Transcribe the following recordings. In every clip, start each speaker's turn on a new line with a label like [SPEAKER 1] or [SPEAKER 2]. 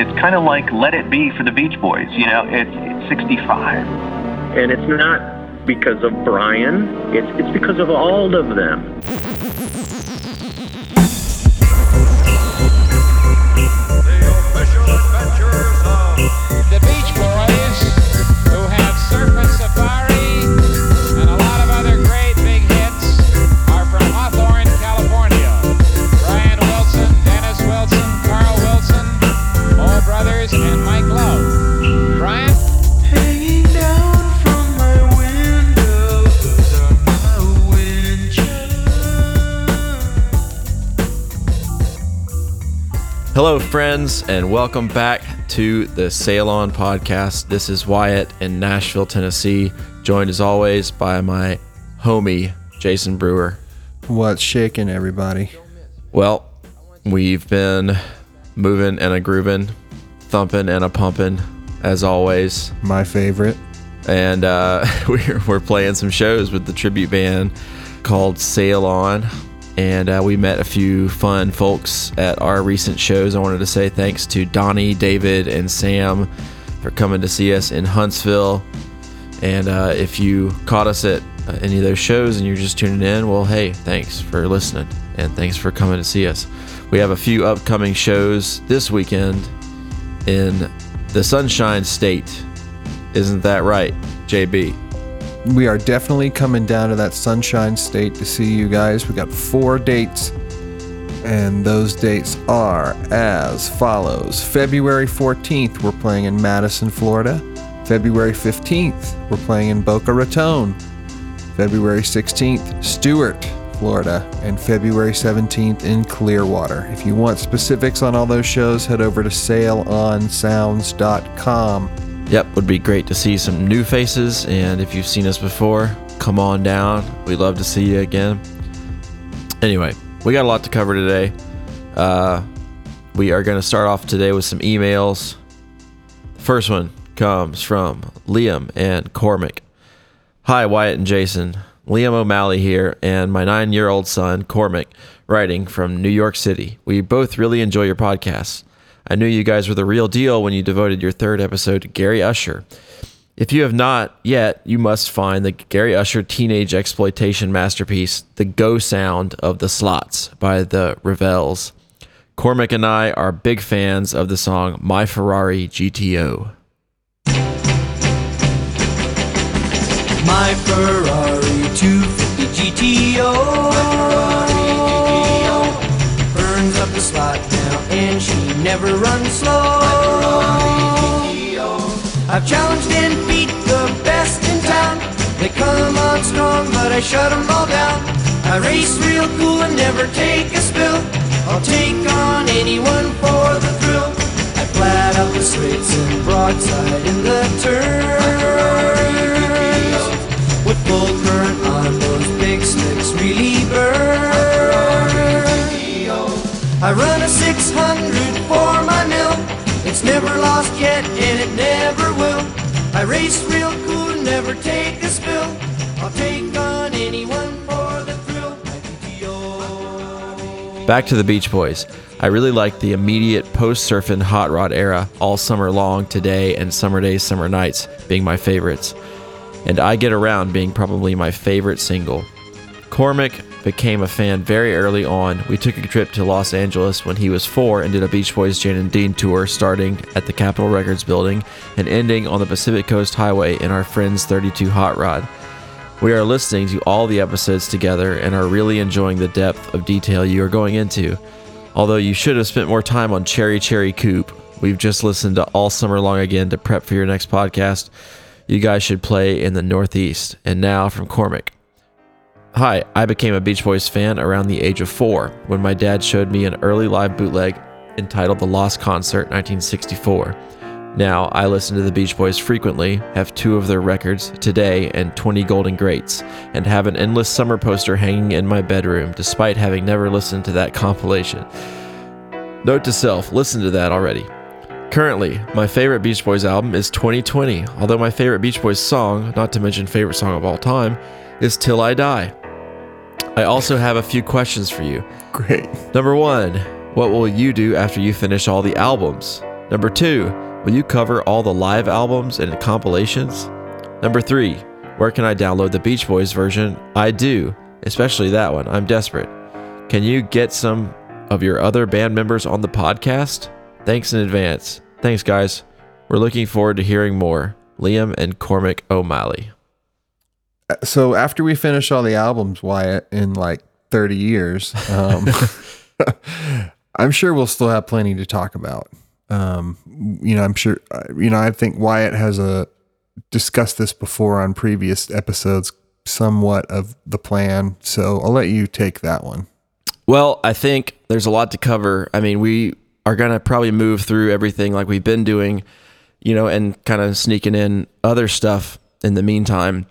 [SPEAKER 1] it's kind of like Let It Be for the Beach Boys. You know, it's, it's 65.
[SPEAKER 2] And it's not because of Brian, it's, it's because of all of them.
[SPEAKER 3] Friends, and welcome back to the Sail On podcast. This is Wyatt in Nashville, Tennessee, joined as always by my homie, Jason Brewer.
[SPEAKER 4] What's shaking, everybody?
[SPEAKER 3] Well, we've been moving and a grooving, thumping and a pumping, as always.
[SPEAKER 4] My favorite.
[SPEAKER 3] And uh, we're, we're playing some shows with the tribute band called Sail On. And uh, we met a few fun folks at our recent shows. I wanted to say thanks to Donnie, David, and Sam for coming to see us in Huntsville. And uh, if you caught us at uh, any of those shows and you're just tuning in, well, hey, thanks for listening and thanks for coming to see us. We have a few upcoming shows this weekend in the Sunshine State. Isn't that right, JB?
[SPEAKER 4] We are definitely coming down to that sunshine state to see you guys. We got four dates, and those dates are as follows February 14th, we're playing in Madison, Florida. February 15th, we're playing in Boca Raton. February 16th, Stuart, Florida. And February 17th in Clearwater. If you want specifics on all those shows, head over to sailonsounds.com.
[SPEAKER 3] Yep, would be great to see some new faces. And if you've seen us before, come on down. We'd love to see you again. Anyway, we got a lot to cover today. Uh, we are going to start off today with some emails. The first one comes from Liam and Cormac. Hi, Wyatt and Jason. Liam O'Malley here, and my nine year old son, Cormac, writing from New York City. We both really enjoy your podcasts. I knew you guys were the real deal when you devoted your third episode to Gary Usher. If you have not yet, you must find the Gary Usher teenage exploitation masterpiece, The Go Sound of the Slots by the Revels. Cormac and I are big fans of the song My Ferrari GTO.
[SPEAKER 5] My Ferrari 250 GTO. My Ferrari GTO. Burns up the slot now, and she never run slow. I've challenged and beat the best in town. They come on strong, but I shut 'em all down. I race real cool and never take a spill. I'll take on anyone for the thrill. I flat out the straights and broadside in the turns. With full current on those big slicks really burn. I run a 600 for my mill. It's never lost yet and it never will. I race real cool never take a spill. I'll take on anyone for the thrill.
[SPEAKER 3] Back to the Beach Boys. I really like the immediate post surfing hot rod era, all summer long, today, and summer days, summer nights being my favorites. And I Get Around being probably my favorite single. Cormac became a fan very early on. We took a trip to Los Angeles when he was four and did a Beach Boys Jan and Dean tour starting at the Capitol Records building and ending on the Pacific Coast Highway in our friend's 32 Hot Rod. We are listening to all the episodes together and are really enjoying the depth of detail you are going into. Although you should have spent more time on Cherry Cherry Coupe. We've just listened to all summer long again to prep for your next podcast. You guys should play in the Northeast. And now from Cormac. Hi, I became a Beach Boys fan around the age of four when my dad showed me an early live bootleg entitled The Lost Concert 1964. Now, I listen to the Beach Boys frequently, have two of their records, Today and 20 Golden Greats, and have an endless summer poster hanging in my bedroom despite having never listened to that compilation. Note to self listen to that already. Currently, my favorite Beach Boys album is 2020, although my favorite Beach Boys song, not to mention favorite song of all time, is Till I Die. I also have a few questions for you.
[SPEAKER 4] Great.
[SPEAKER 3] Number one, what will you do after you finish all the albums? Number two, will you cover all the live albums and compilations? Number three, where can I download the Beach Boys version? I do, especially that one. I'm desperate. Can you get some of your other band members on the podcast? Thanks in advance. Thanks, guys. We're looking forward to hearing more. Liam and Cormac O'Malley.
[SPEAKER 4] So after we finish all the albums, Wyatt, in like 30 years, um, I'm sure we'll still have plenty to talk about. Um, you know, I'm sure, uh, you know, I think Wyatt has a discussed this before on previous episodes, somewhat of the plan. So I'll let you take that one.
[SPEAKER 3] Well, I think there's a lot to cover. I mean, we are going to probably move through everything like we've been doing, you know, and kind of sneaking in other stuff in the meantime,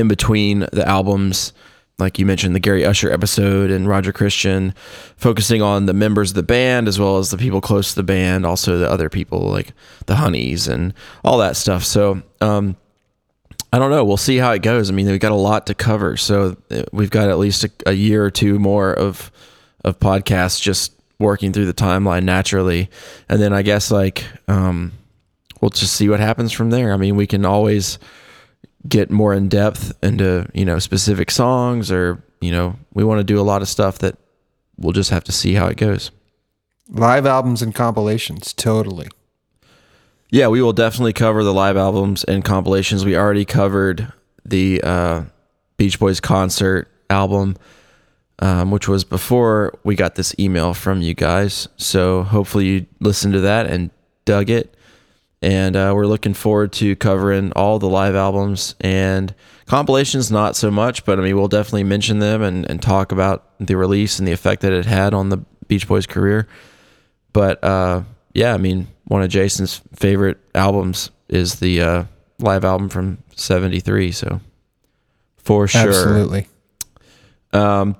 [SPEAKER 3] in between the albums. Like you mentioned, the Gary Usher episode and Roger Christian, focusing on the members of the band as well as the people close to the band, also the other people like the Honeys and all that stuff. So, um, I don't know. We'll see how it goes. I mean, we've got a lot to cover, so uh, we've got at least a, a year or two more of of podcasts just working through the timeline naturally, and then I guess like um, we'll just see what happens from there. I mean, we can always get more in depth into you know specific songs, or you know, we want to do a lot of stuff that we'll just have to see how it goes.
[SPEAKER 4] Live albums and compilations, totally.
[SPEAKER 3] Yeah, we will definitely cover the live albums and compilations. We already covered the uh, Beach Boys concert album, um, which was before we got this email from you guys. So hopefully you listened to that and dug it. And uh, we're looking forward to covering all the live albums and compilations, not so much, but I mean, we'll definitely mention them and, and talk about the release and the effect that it had on the Beach Boys career. But uh, yeah, I mean, one of Jason's favorite albums is the uh, live album from '73. So for sure,
[SPEAKER 4] Absolutely.
[SPEAKER 3] Um,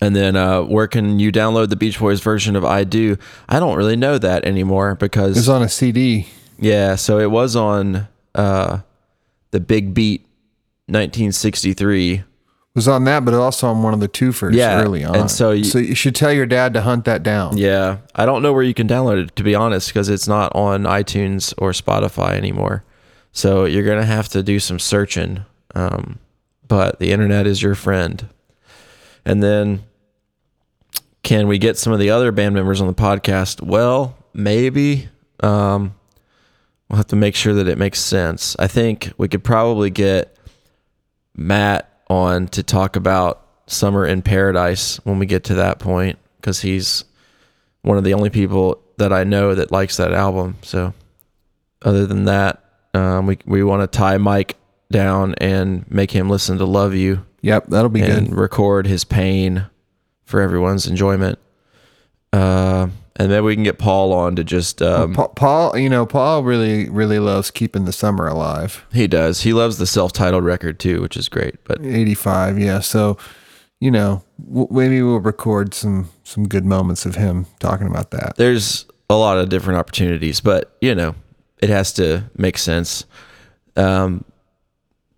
[SPEAKER 3] and then uh, where can you download the Beach Boys version of "I Do"? I don't really know that anymore because
[SPEAKER 4] It's on a CD.
[SPEAKER 3] Yeah, so it was on uh, the Big Beat 1963.
[SPEAKER 4] It was on that, but also on one of the twofers
[SPEAKER 3] Yeah,
[SPEAKER 4] early on.
[SPEAKER 3] and so you-
[SPEAKER 4] so you should tell your dad to hunt that down.
[SPEAKER 3] Yeah, I don't know where you can download it to be honest, because it's not on iTunes or Spotify anymore. So you're gonna have to do some searching. Um, but the internet is your friend. And then, can we get some of the other band members on the podcast? Well, maybe. Um, we'll have to make sure that it makes sense. I think we could probably get Matt on to talk about Summer in Paradise when we get to that point because he's one of the only people that I know that likes that album. So, other than that, um, we we want to tie Mike down and make him listen to "Love You"
[SPEAKER 4] Yep, that'll be
[SPEAKER 3] and
[SPEAKER 4] good.
[SPEAKER 3] record his pain for everyone's enjoyment. Uh, and then we can get Paul on to just um,
[SPEAKER 4] Pa- Paul, you know, Paul really, really loves keeping the summer alive.
[SPEAKER 3] he does. He loves the self-titled record too, which is great. But
[SPEAKER 4] 85, yeah. So, you know, w- maybe we'll record some some good moments of him talking about that.
[SPEAKER 3] there's a lot of different opportunities, but you know, it has to make sense. Um,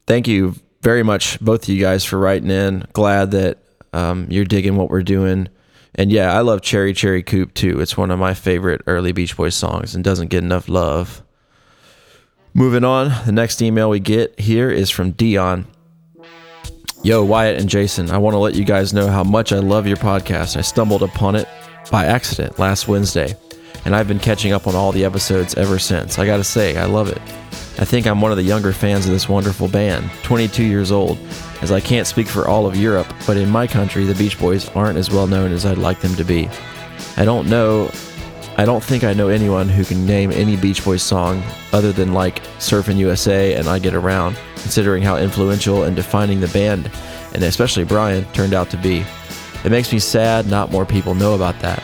[SPEAKER 3] thank you very much, both of you guys, for writing in. Glad that um, you're digging what we're doing. And yeah, I love Cherry Cherry Coupe too. It's one of my favorite early Beach Boys songs and doesn't get enough love. Moving on, the next email we get here is from Dion. Yo, Wyatt and Jason, I want to let you guys know how much I love your podcast. I stumbled upon it by accident last Wednesday, and I've been catching up on all the episodes ever since. I gotta say, I love it. I think I'm one of the younger fans of this wonderful band, 22 years old, as I can't speak for all of Europe, but in my country, the Beach Boys aren't as well known as I'd like them to be. I don't know I don't think I know anyone who can name any Beach Boys song other than like Surfin' USA and I Get Around, considering how influential and defining the band, and especially Brian, turned out to be. It makes me sad not more people know about that.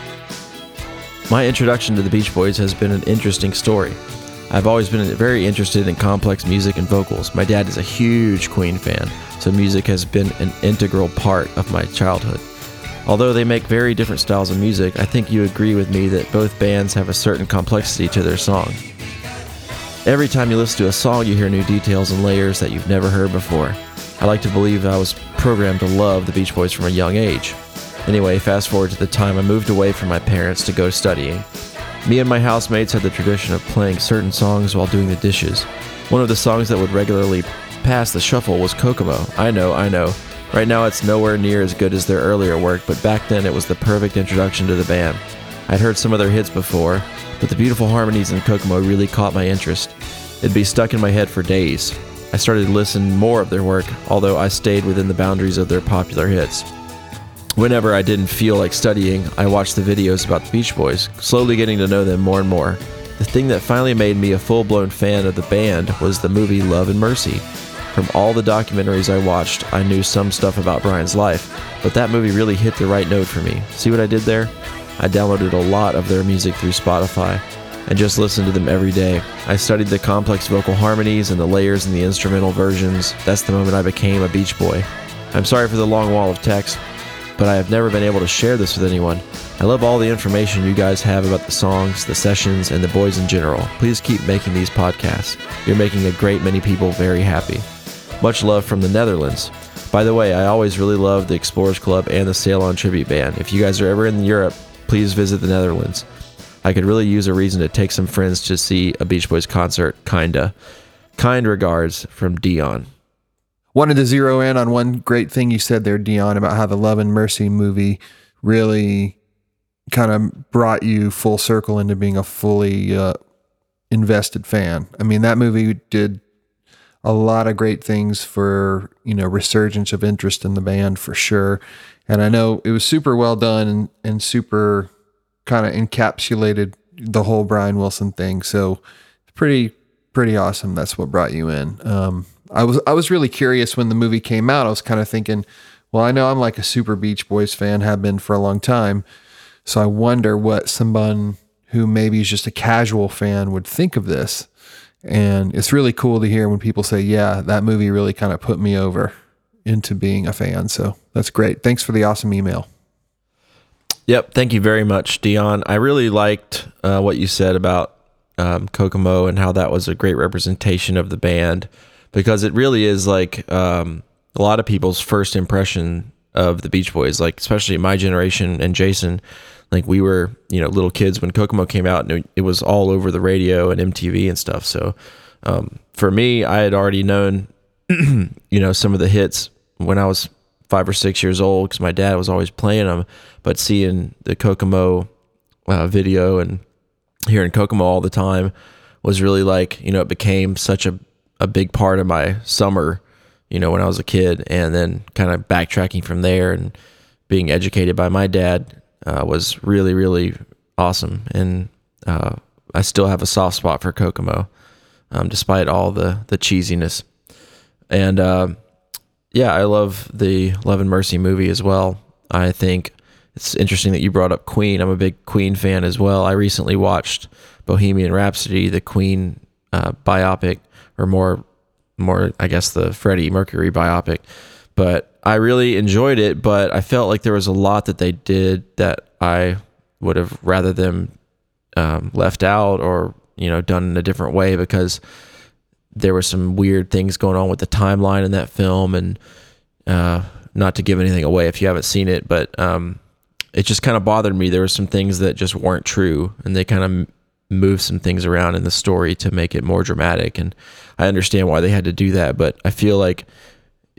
[SPEAKER 3] My introduction to the Beach Boys has been an interesting story. I've always been very interested in complex music and vocals. My dad is a huge Queen fan, so music has been an integral part of my childhood. Although they make very different styles of music, I think you agree with me that both bands have a certain complexity to their song. Every time you listen to a song, you hear new details and layers that you've never heard before. I like to believe I was programmed to love the Beach Boys from a young age. Anyway, fast forward to the time I moved away from my parents to go studying. Me and my housemates had the tradition of playing certain songs while doing the dishes. One of the songs that would regularly pass the shuffle was Kokomo. I know, I know. Right now it's nowhere near as good as their earlier work, but back then it was the perfect introduction to the band. I'd heard some of their hits before, but the beautiful harmonies in Kokomo really caught my interest. It'd be stuck in my head for days. I started to listen more of their work, although I stayed within the boundaries of their popular hits. Whenever I didn't feel like studying, I watched the videos about the Beach Boys, slowly getting to know them more and more. The thing that finally made me a full blown fan of the band was the movie Love and Mercy. From all the documentaries I watched, I knew some stuff about Brian's life, but that movie really hit the right note for me. See what I did there? I downloaded a lot of their music through Spotify and just listened to them every day. I studied the complex vocal harmonies and the layers in the instrumental versions. That's the moment I became a Beach Boy. I'm sorry for the long wall of text, but I have never been able to share this with anyone. I love all the information you guys have about the songs, the sessions, and the boys in general. Please keep making these podcasts. You're making a great many people very happy. Much love from the Netherlands. By the way, I always really love the Explorers Club and the Sail On Tribute Band. If you guys are ever in Europe, please visit the Netherlands. I could really use a reason to take some friends to see a Beach Boys concert, kinda. Kind regards from Dion.
[SPEAKER 4] Wanted to zero in on one great thing you said there, Dion, about how the Love and Mercy movie really kind of brought you full circle into being a fully uh, invested fan. I mean, that movie did a lot of great things for you know resurgence of interest in the band for sure. And i know it was super well done and, and super kind of encapsulated the whole brian wilson thing. So it's pretty pretty awesome that's what brought you in. Um, i was i was really curious when the movie came out i was kind of thinking well i know i'm like a super beach boys fan have been for a long time so i wonder what someone who maybe is just a casual fan would think of this and it's really cool to hear when people say, yeah, that movie really kind of put me over into being a fan. So that's great. Thanks for the awesome email.
[SPEAKER 3] Yep. Thank you very much, Dion. I really liked uh, what you said about um, Kokomo and how that was a great representation of the band because it really is like um, a lot of people's first impression of the Beach Boys, like especially my generation and Jason like we were you know little kids when Kokomo came out and it was all over the radio and MTV and stuff. So um, for me, I had already known you know some of the hits when I was five or six years old because my dad was always playing them. But seeing the Kokomo uh, video and hearing Kokomo all the time was really like you know it became such a a big part of my summer. You know when I was a kid, and then kind of backtracking from there and being educated by my dad uh, was really really awesome, and uh, I still have a soft spot for Kokomo, um, despite all the the cheesiness. And uh, yeah, I love the Love and Mercy movie as well. I think it's interesting that you brought up Queen. I'm a big Queen fan as well. I recently watched Bohemian Rhapsody, the Queen uh, biopic, or more, more I guess the Freddie Mercury biopic. But I really enjoyed it, but I felt like there was a lot that they did that I would have rather them um, left out or you know done in a different way because there were some weird things going on with the timeline in that film and uh, not to give anything away if you haven't seen it, but um, it just kind of bothered me. There were some things that just weren't true, and they kind of moved some things around in the story to make it more dramatic. And I understand why they had to do that, but I feel like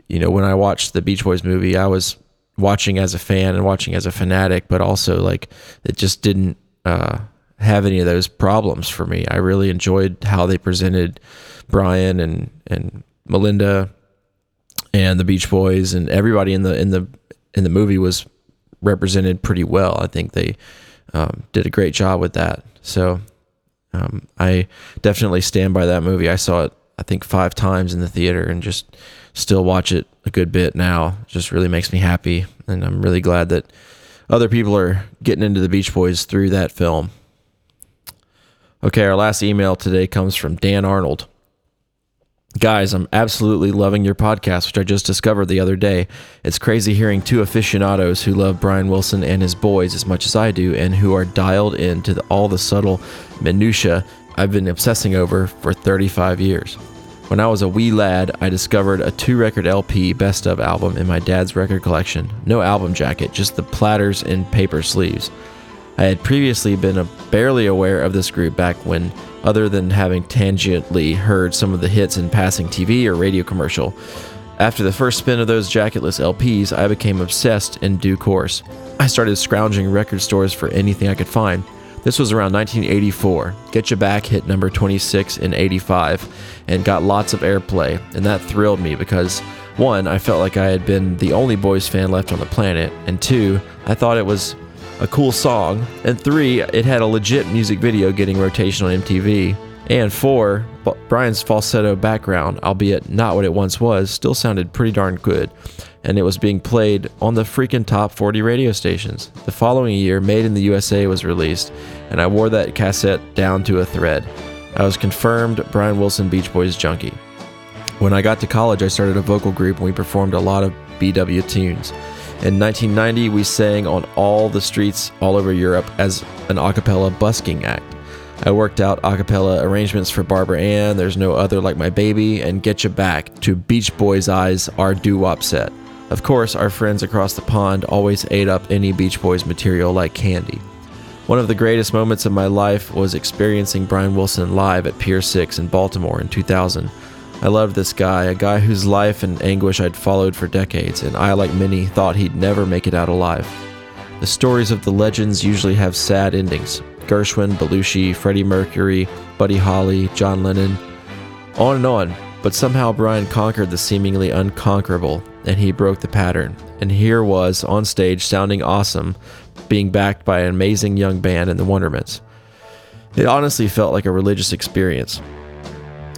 [SPEAKER 3] you know, when I watched the Beach Boys movie, I was watching as a fan and watching as a fanatic, but also like it just didn't uh, have any of those problems for me. I really enjoyed how they presented Brian and and Melinda and the Beach Boys and everybody in the in the in the movie was represented pretty well. I think they um, did a great job with that. So um, I definitely stand by that movie. I saw it I think five times in the theater and just still watch it a good bit now. It just really makes me happy. And I'm really glad that other people are getting into the Beach Boys through that film. Okay, our last email today comes from Dan Arnold. Guys, I'm absolutely loving your podcast, which I just discovered the other day. It's crazy hearing two aficionados who love Brian Wilson and his boys as much as I do, and who are dialed into the, all the subtle minutiae I've been obsessing over for 35 years. When I was a wee lad, I discovered a two record LP best of album in my dad's record collection. No album jacket, just the platters and paper sleeves. I had previously been barely aware of this group back when, other than having tangentially heard some of the hits in passing TV or radio commercial. After the first spin of those jacketless LPs, I became obsessed in due course. I started scrounging record stores for anything I could find. This was around 1984. Get You Back hit number 26 in 85 and got lots of airplay, and that thrilled me because one, I felt like I had been the only boys fan left on the planet, and two, I thought it was a cool song, and three, it had a legit music video getting rotation on MTV, and four, Brian's falsetto background, albeit not what it once was, still sounded pretty darn good, and it was being played on the freaking top 40 radio stations. The following year, Made in the USA was released, and I wore that cassette down to a thread. I was confirmed Brian Wilson Beach Boys junkie. When I got to college, I started a vocal group and we performed a lot of BW tunes. In 1990, we sang on all the streets all over Europe as an a cappella busking act. I worked out a cappella arrangements for Barbara Ann, There's No Other Like My Baby, and Get You Back to Beach Boys' Eyes, our doo wop set. Of course, our friends across the pond always ate up any Beach Boys material like candy. One of the greatest moments of my life was experiencing Brian Wilson live at Pier 6 in Baltimore in 2000. I loved this guy, a guy whose life and anguish I'd followed for decades, and I, like many, thought he'd never make it out alive. The stories of the legends usually have sad endings Gershwin, Belushi, Freddie Mercury, Buddy Holly, John Lennon, on and on. But somehow Brian conquered the seemingly unconquerable, and he broke the pattern. And here was, on stage, sounding awesome, being backed by an amazing young band in the Wondermints. It honestly felt like a religious experience.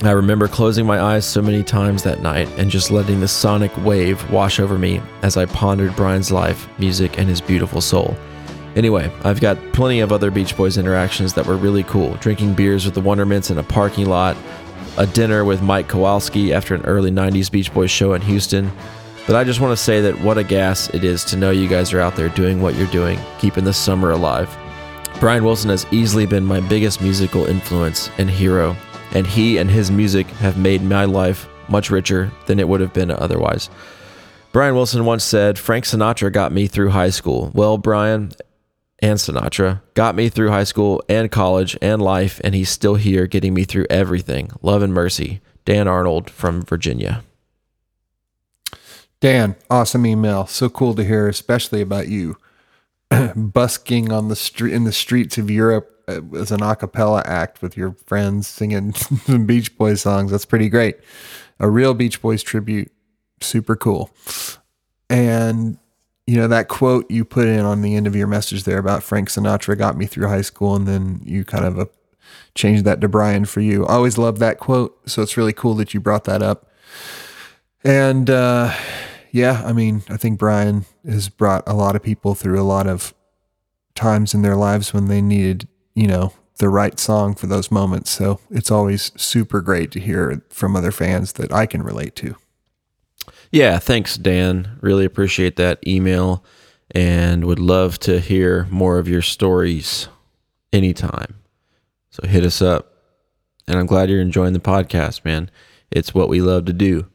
[SPEAKER 3] I remember closing my eyes so many times that night and just letting the sonic wave wash over me as I pondered Brian's life, music, and his beautiful soul. Anyway, I've got plenty of other Beach Boys interactions that were really cool drinking beers with the Wondermints in a parking lot, a dinner with Mike Kowalski after an early 90s Beach Boys show in Houston. But I just want to say that what a gas it is to know you guys are out there doing what you're doing, keeping the summer alive. Brian Wilson has easily been my biggest musical influence and hero and he and his music have made my life much richer than it would have been otherwise. Brian Wilson once said, Frank Sinatra got me through high school. Well, Brian and Sinatra got me through high school and college and life, and he's still here getting me through everything. Love and mercy. Dan Arnold from Virginia.
[SPEAKER 4] Dan, awesome email. So cool to hear, especially about you busking on the street in the streets of Europe as an a cappella act with your friends singing Beach Boys songs. That's pretty great. A real Beach Boys tribute. Super cool. And, you know, that quote you put in on the end of your message there about Frank Sinatra got me through high school, and then you kind of uh, changed that to Brian for you. I always love that quote. So it's really cool that you brought that up. And, uh, yeah, I mean, I think Brian has brought a lot of people through a lot of times in their lives when they needed you know, the right song for those moments. So it's always super great to hear from other fans that I can relate to.
[SPEAKER 3] Yeah, thanks, Dan. Really appreciate that email and would love to hear more of your stories anytime. So hit us up. And I'm glad you're enjoying the podcast, man. It's what we love to do.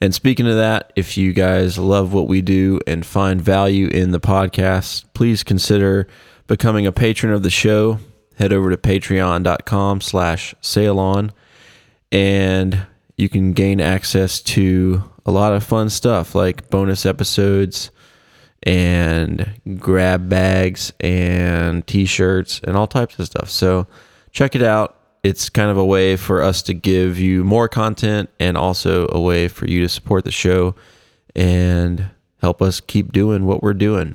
[SPEAKER 3] And speaking of that, if you guys love what we do and find value in the podcast, please consider becoming a patron of the show head over to patreon.com slash sailon and you can gain access to a lot of fun stuff like bonus episodes and grab bags and t-shirts and all types of stuff. So check it out. It's kind of a way for us to give you more content and also a way for you to support the show and help us keep doing what we're doing.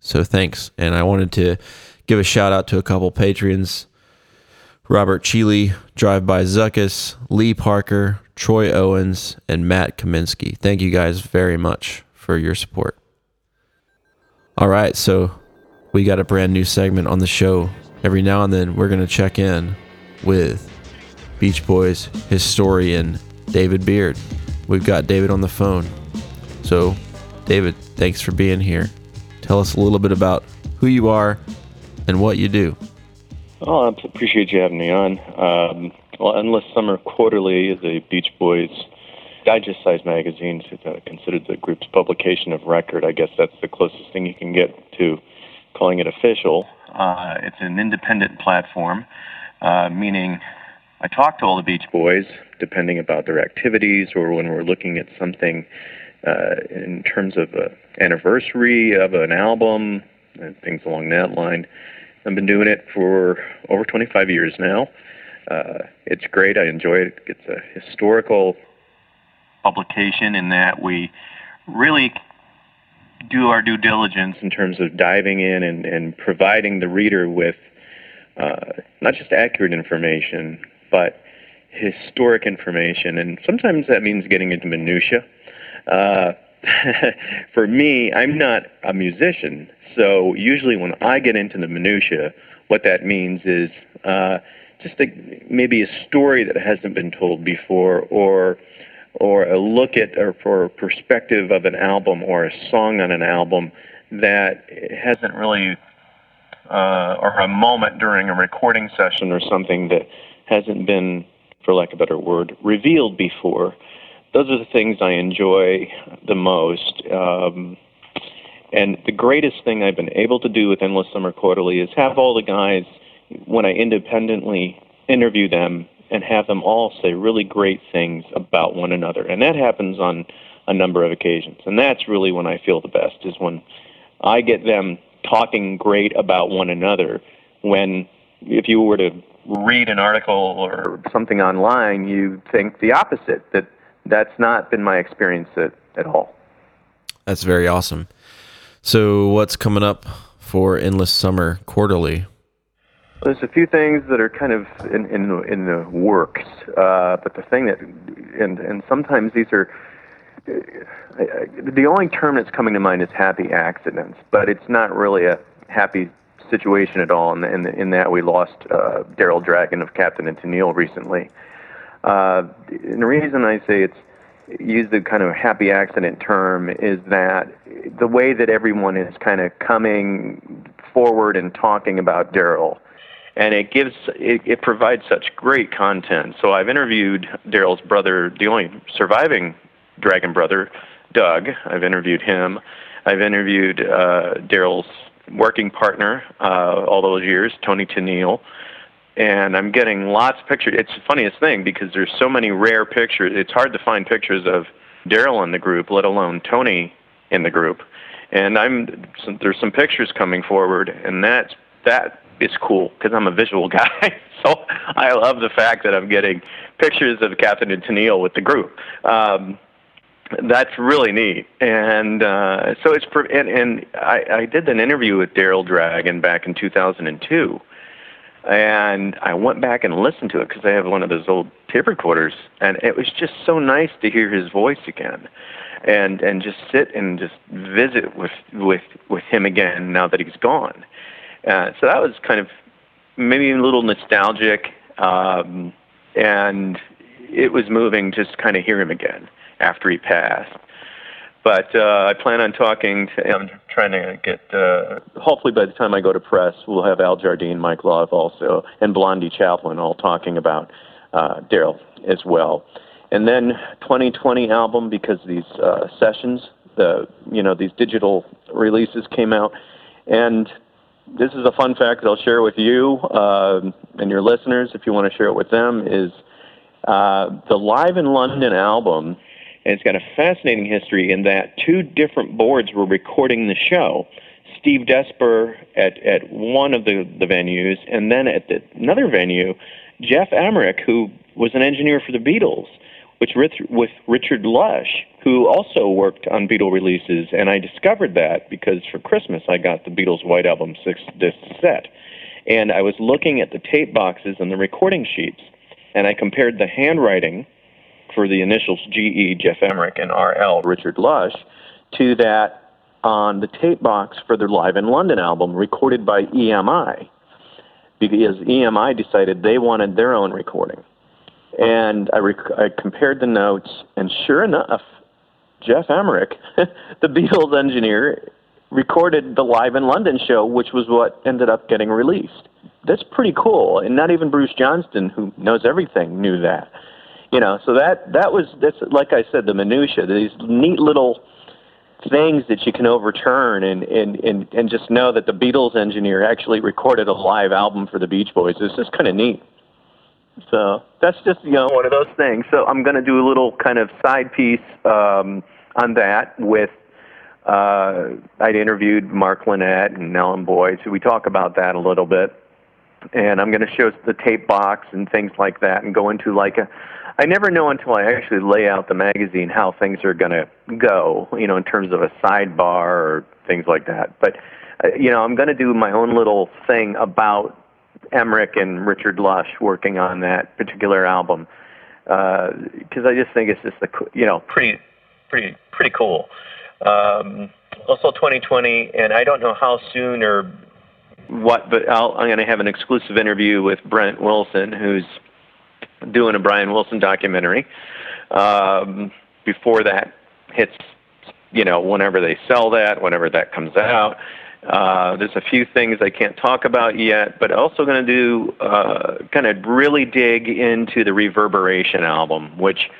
[SPEAKER 3] So thanks. And i wanted to give a shout out to a couple patrons Robert Cheeley, Drive By Zuckus, Lee Parker, Troy Owens, and Matt Kaminsky. Thank you guys very much for your support. All right, so we got a brand new segment on the show. Every now and then, we're going to check in with Beach Boys historian David Beard. We've got David on the phone. So, David, thanks for being here. Tell us a little bit about who you are and what you do.
[SPEAKER 6] Oh, I appreciate you having me on. Um, well, Endless Summer Quarterly is a Beach Boys digest sized magazine. It's uh, considered the group's publication of record. I guess that's the closest thing you can get to calling it official. Uh, it's an independent platform, uh, meaning I talk to all the Beach Boys, depending about their activities or when we're looking at something uh, in terms of an anniversary of an album and things along that line. I've been doing it for over 25 years now. Uh, it's great. I enjoy it. It's a historical publication in that we really do our due diligence in terms of diving in and, and providing the reader with uh, not just accurate information, but historic information. And sometimes that means getting into minutia. Uh, for me, I'm not a musician, so usually when I get into the minutia, what that means is uh, just a, maybe a story that hasn't been told before, or or a look at or for a perspective of an album or a song on an album that hasn't really uh, or a moment during a recording session or something that hasn't been, for lack of a better word, revealed before. Those are the things I enjoy the most. Um, and the greatest thing I've been able to do with Endless Summer Quarterly is have all the guys, when I independently interview them, and have them all say really great things about one another. And that happens on a number of occasions. And that's really when I feel the best, is when I get them talking great about one another. When, if you were to read an article or something online, you'd think the opposite, that that's not been my experience at, at all.
[SPEAKER 3] That's very awesome. So, what's coming up for Endless Summer Quarterly?
[SPEAKER 6] There's a few things that are kind of in in, in the works, uh, but the thing that, and and sometimes these are. Uh, the only term that's coming to mind is happy accidents, but it's not really a happy situation at all. In, in, in that we lost uh, Daryl Dragon of Captain and Tennille recently. Uh, and the reason I say it's use the kind of happy accident term is that the way that everyone is kind of coming forward and talking about Daryl and it gives it, it provides such great content. So I've interviewed Daryl's brother, the only surviving Dragon brother, Doug. I've interviewed him. I've interviewed uh, Daryl's working partner uh, all those years, Toni Tennille. And I'm getting lots of pictures. It's the funniest thing because there's so many rare pictures. It's hard to find pictures of Daryl in the group, let alone Toni in the group. And I'm there's some pictures coming forward, and that's that is cool because I'm a visual guy. so I love the fact that I'm getting pictures of Captain and Tennille with the group. Um, that's really neat, and uh, so it's and, and I, I did an interview with Daryl Dragon back in 2002, and I went back and listened to it because I have one of those old tape recorders, and it was just so nice to hear his voice again, and and just sit and just visit with with with him again now that he's gone uh, so that was kind of maybe a little nostalgic, um, and it was moving just kind of hear him again after he passed. But uh, I plan on talking. To, I'm trying to get. Uh, hopefully, by the time I go to press, we'll have Al Jardine, Mike Love, also, and Blondie Chaplin all talking about uh, Daryl as well. And then 2020 album because these uh, sessions, the you know these digital releases came out, and this is a fun fact that I'll share with you uh, and your listeners, if you want to share it with them, is uh, the Live in London album. And it's got a fascinating history in that two different boards were recording the show. Steve Desper at, at one of the, the venues, and then at the, another venue, Geoff Emerick, who was an engineer for the Beatles, which with Richard Lush, who also worked on Beatle releases, and I discovered that because for Christmas I got the Beatles White Album six disc set, and I was looking at the tape boxes and the recording sheets, and I compared the handwriting for the initials GE Geoff Emerick and RL Richard Lush to that on the tape box for their Live in London album recorded by EMI because EMI decided they wanted their own recording. And I, rec- I compared the notes, and sure enough, Geoff Emerick, the Beatles engineer, recorded the Live in London show, which was what ended up getting released. That's pretty cool, and not even Bruce Johnston, who knows everything, knew that. You know, so that that was that's like I said, the minutia. These neat little things that you can overturn and, and, and, and just know that the Beatles engineer actually recorded a live album for the Beach Boys. It's just kind of neat. So that's just you know one of those things. So I'm going to do a little kind of side piece um, on that with. Uh, I'd interviewed Mark Linett and Alan Boyd, so we talk about that a little bit. And I'm going to show the tape box and things like that, and go into like a. I never know until I actually lay out the magazine how things are going to go, you know, in terms of a sidebar or things like that. But, uh, you know, I'm going to do my own little thing about Emerick and Richard Lush working on that particular album because uh, I just think it's just a you know pretty pretty pretty cool. Um, also 2020, and I don't know how soon or what, but I'll, I'm going to have an exclusive interview with Brent Wilson, who's doing a Brian Wilson documentary. Um, before that hits, you know, whenever they sell that, whenever that comes out. Uh, there's a few things I can't talk about yet, but also going to do uh, kind of really dig into the Reverberation album, which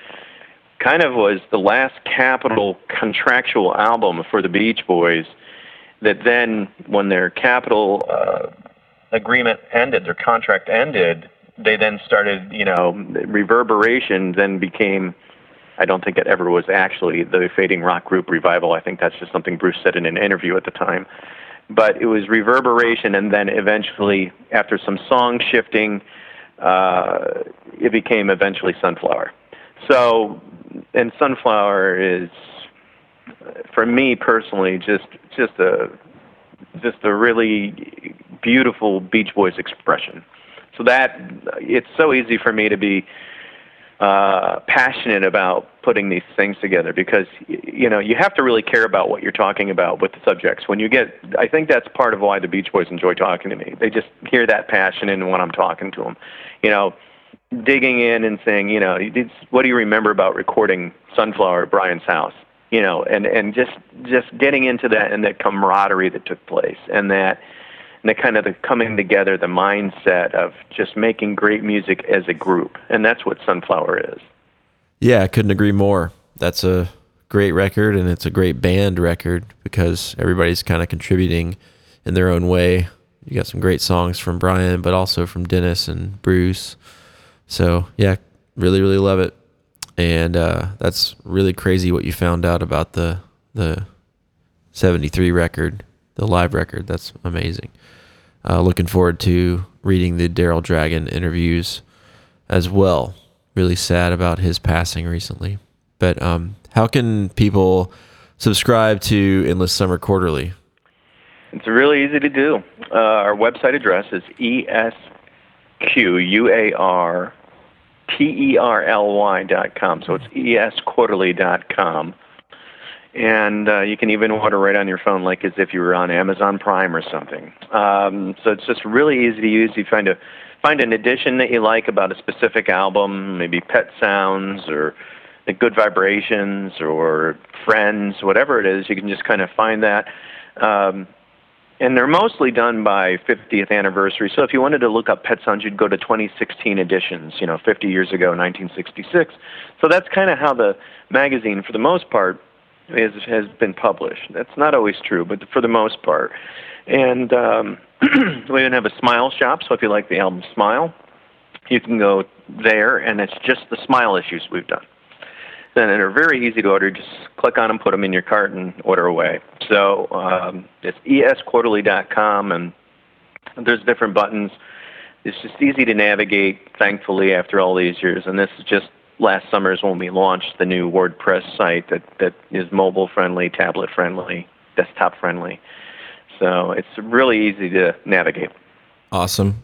[SPEAKER 6] kind of was the last Capitol contractual album for the Beach Boys. That then, when their Capitol uh, agreement ended, their contract ended, they then started, you know, Reverberation then became. I don't think it ever was actually the Fading Rock Group revival. I think that's just something Bruce said in an interview at the time but it was reverberation, and then eventually, after some song shifting, uh, it became eventually Sunflower. So, and Sunflower is, for me personally, just just a just a really beautiful Beach Boys expression. So that it's so easy for me to be uh, passionate about putting these things together because you know you have to really care about what you're talking about with the subjects. When you get, I think that's part of why the Beach Boys enjoy talking to me. They just hear that passion in when I'm talking to them. You know, digging in and saying, you know, what do you remember about recording Sunflower at Brian's house? You know, and and just just getting into that and that camaraderie that took place and that and the kind of the coming together, the mindset of just making great music as a group, and that's what Sunflower is.
[SPEAKER 3] Yeah, I couldn't agree more. That's a great record, and it's a great band record because everybody's kind of contributing in their own way. You got some great songs from Brian, but also from Dennis and Bruce. So yeah, really, really love it. And uh, that's really crazy what you found out about the the '73 record, the live record. That's amazing. Uh, looking forward to reading the Daryl Dragon interviews as well. Really sad about his passing recently. But um, how can people subscribe to Endless Summer Quarterly?
[SPEAKER 6] It's really easy to do. Uh, our website address is esquarterly dot com. So it's esquarterly dot com and uh, you can even order right on your phone, like as if you were on Amazon Prime or something. Um, so it's just really easy to use. You find a find an edition that you like about a specific album, maybe Pet Sounds or the Good Vibrations or Friends, whatever it is. You can just kind of find that. Um, and they're mostly done by 50th anniversary. So if you wanted to look up Pet Sounds, you'd go to 2016 editions, you know, 50 years ago, 1966. So that's kind of how the magazine, for the most part, has been published. That's not always true, but for the most part. And um, we even have a Smile shop, so if you like the album Smile, you can go there, and it's just the Smile issues we've done. Then they're very easy to order. Just click on them, put them in your cart, and order away. So um, it's esquarterly.com, and there's different buttons. It's just easy to navigate, thankfully, after all these years. And this is just last summer is when we launched the new WordPress site that, that is mobile friendly, tablet friendly, desktop friendly. So it's really easy to navigate.
[SPEAKER 3] Awesome.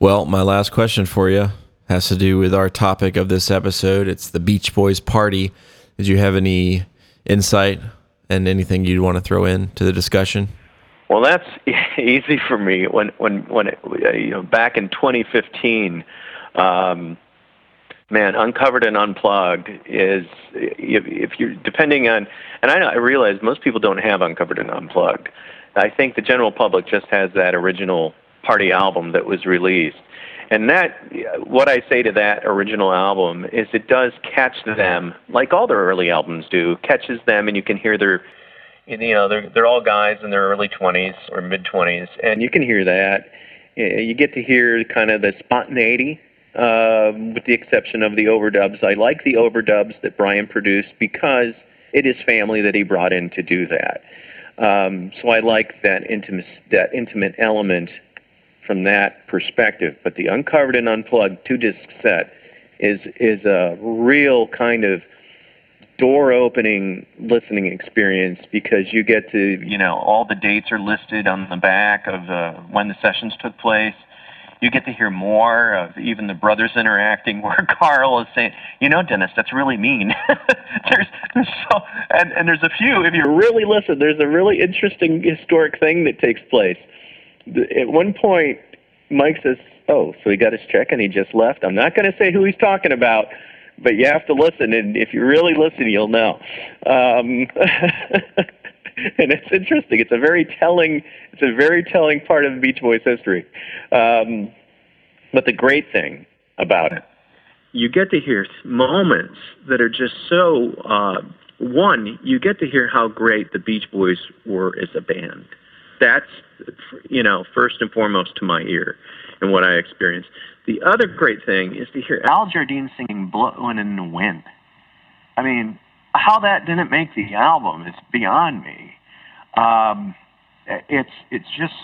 [SPEAKER 3] Well, my last question for you has to do with our topic of this episode. It's the Beach Boys party. Did you have any insight and anything you'd want to throw in to the discussion?
[SPEAKER 6] Well, that's easy for me. When when when it, you know back in 2015, um, man, uncovered and unplugged is if, if you're depending on, and I, I realize most people don't have uncovered and unplugged. I think the general public just has that original party album that was released. And that, what I say to that original album is it does catch them, like all their early albums do, catches them, and you can hear their You know, they're they're all guys in their early 20s or mid 20s, and you can hear that. Eh, you get to hear kind of the spontaneity, uh, with the exception of the overdubs. I like the overdubs that Brian produced because it is family that he brought in to do that. Um, so I like that intimate that intimate element from that perspective. But the uncovered and unplugged two disc set is is a real kind of door opening listening experience because you get to you know all the dates are listed on the back of uh, when the sessions took place you get to hear more of even the brothers interacting where carl is saying you know dennis that's really mean. There's, there's so and, and there's a few if you really listen there's a really interesting historic thing that takes place. At one point mike says oh so he got his check and he just left. I'm not going to say who he's talking about but you have to listen, and if you really listen, you'll know. Um, and it's interesting. It's a very telling. It's a very telling part of the Beach Boys history. Um, but the great thing about it, you get to hear moments that are just so. Uh, one, you get to hear how great the Beach Boys were as a band. That's, you know, first and foremost to my ear and what I experienced. The other great thing is to hear Al Jardine singing "Blowing in the Wind." I mean, how that didn't make the album is beyond me. Um, it's it's just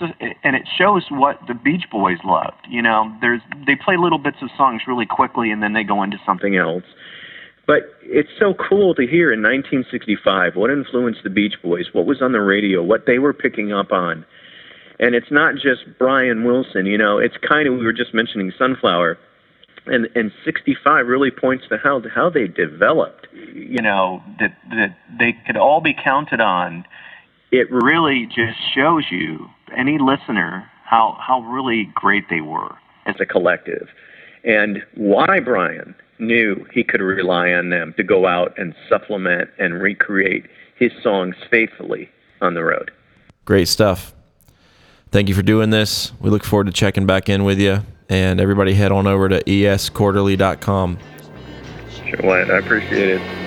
[SPEAKER 6] and it shows what the Beach Boys loved. You know, there's they play little bits of songs really quickly and then they go into something else. But it's so cool to hear in 1965 what influenced the Beach Boys, what was on the radio, what they were picking up on. And it's not just Brian Wilson, you know, it's kind of, we were just mentioning Sunflower. And, and 65 really points to how, how they developed, you know, that, that they could all be counted on. It really just shows you, any listener, how, how really great they were as a collective and why Brian knew he could rely on them to go out and supplement and recreate his songs faithfully on the road.
[SPEAKER 3] Great stuff. Thank you for doing this. We look forward to checking back in with you. And everybody head on over to esquarterly.com.
[SPEAKER 6] Sure, Wyatt, I appreciate it.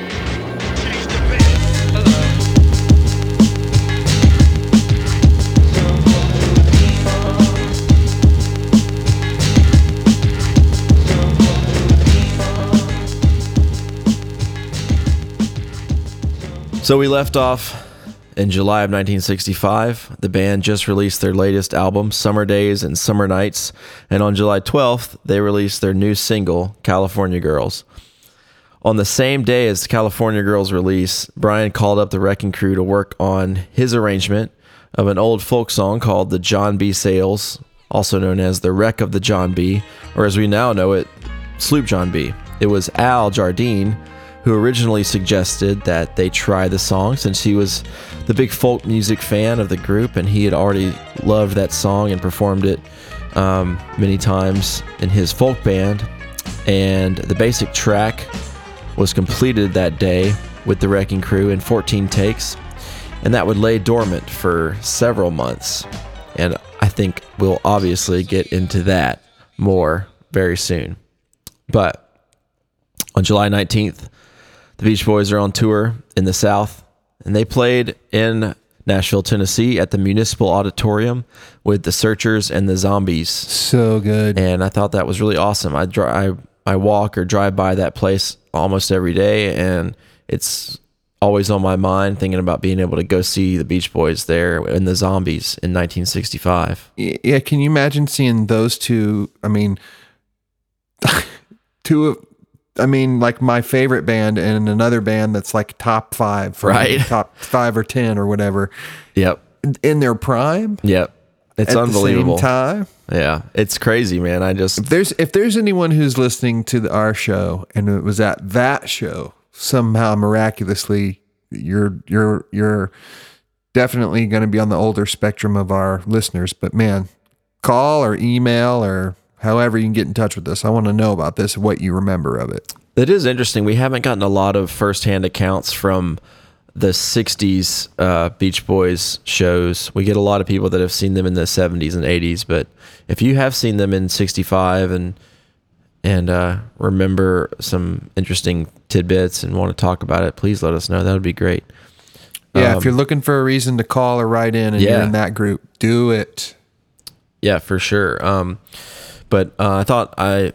[SPEAKER 3] So we left off in July of 1965. The band just released their latest album, Summer Days and Summer Nights, and on July 12th, they released their new single, California Girls. On the same day as California Girls release, Brian called up the Wrecking Crew to work on his arrangement of an old folk song called The John B. Sails, also known as The Wreck of the John B., or as we now know it, Sloop John B. It was Al Jardine who originally suggested that they try the song since he was the big folk music fan of the group and he had already loved that song and performed it um, many times in his folk band. And the basic track was completed that day with the Wrecking Crew in 14 takes, and that would lay dormant for several months. And I think we'll obviously get into that more very soon. But on July 19th, the Beach Boys are on tour in the South, and they played in Nashville, Tennessee at the Municipal Auditorium with the Searchers and the Zombies.
[SPEAKER 4] So good.
[SPEAKER 3] And I thought that was really awesome. I, dri I, I walk or drive by that place almost every day, and it's always on my mind thinking about being able to go see the Beach Boys there and the Zombies in 1965.
[SPEAKER 4] yeah, can you imagine seeing those two? I mean, two of, I mean, like my favorite band and another band that's like top five,
[SPEAKER 3] Right.
[SPEAKER 4] Top five or ten or whatever
[SPEAKER 3] Yep.
[SPEAKER 4] in their prime.
[SPEAKER 3] Yep. It's
[SPEAKER 4] at
[SPEAKER 3] unbelievable.
[SPEAKER 4] The same time,
[SPEAKER 3] Yeah. It's crazy, man. I just
[SPEAKER 4] if there's if there's anyone who's listening to the, our show and it was at that show somehow miraculously, you're you're you're definitely going to be on the older spectrum of our listeners. But man, call or email or however you can get in touch with us. I want to know about this, what you remember of it.
[SPEAKER 3] It is interesting. We haven't gotten a lot of firsthand accounts from the 60s uh, Beach Boys shows. We get a lot of people that have seen them in the 70s and 80s, but if you have seen them in 65 and and uh, remember some interesting tidbits and want to talk about it, please let us know. That would be great.
[SPEAKER 4] Yeah,
[SPEAKER 3] Um,
[SPEAKER 4] if you're looking for a reason to call or write in and you're in that group, do it.
[SPEAKER 3] Yeah, for sure. Um, but uh, I thought I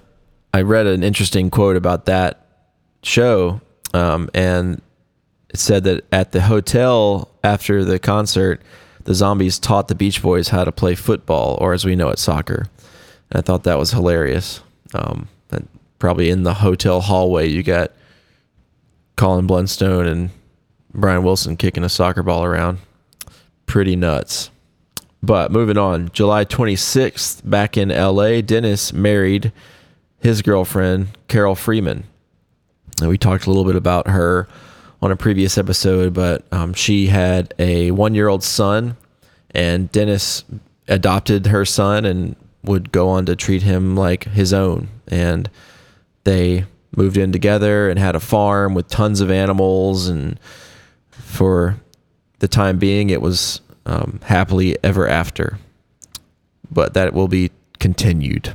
[SPEAKER 3] I read an interesting quote about that show, um, and it said that at the hotel after the concert, the zombies taught the Beach Boys how to play football, or as we know it, soccer. And I thought that was hilarious. Um, probably in the hotel hallway, you got Colin Blunstone and Brian Wilson kicking a soccer ball around. Pretty nuts. But moving on, July 26th, back in LA, Dennis married his girlfriend, Carol Freeman. And we talked a little bit about her on a previous episode, but um, she had a one year old son, and Dennis adopted her son and would go on to treat him like his own. And they moved in together and had a farm with tons of animals. And for the time being, it was um, happily ever after. But that will be continued.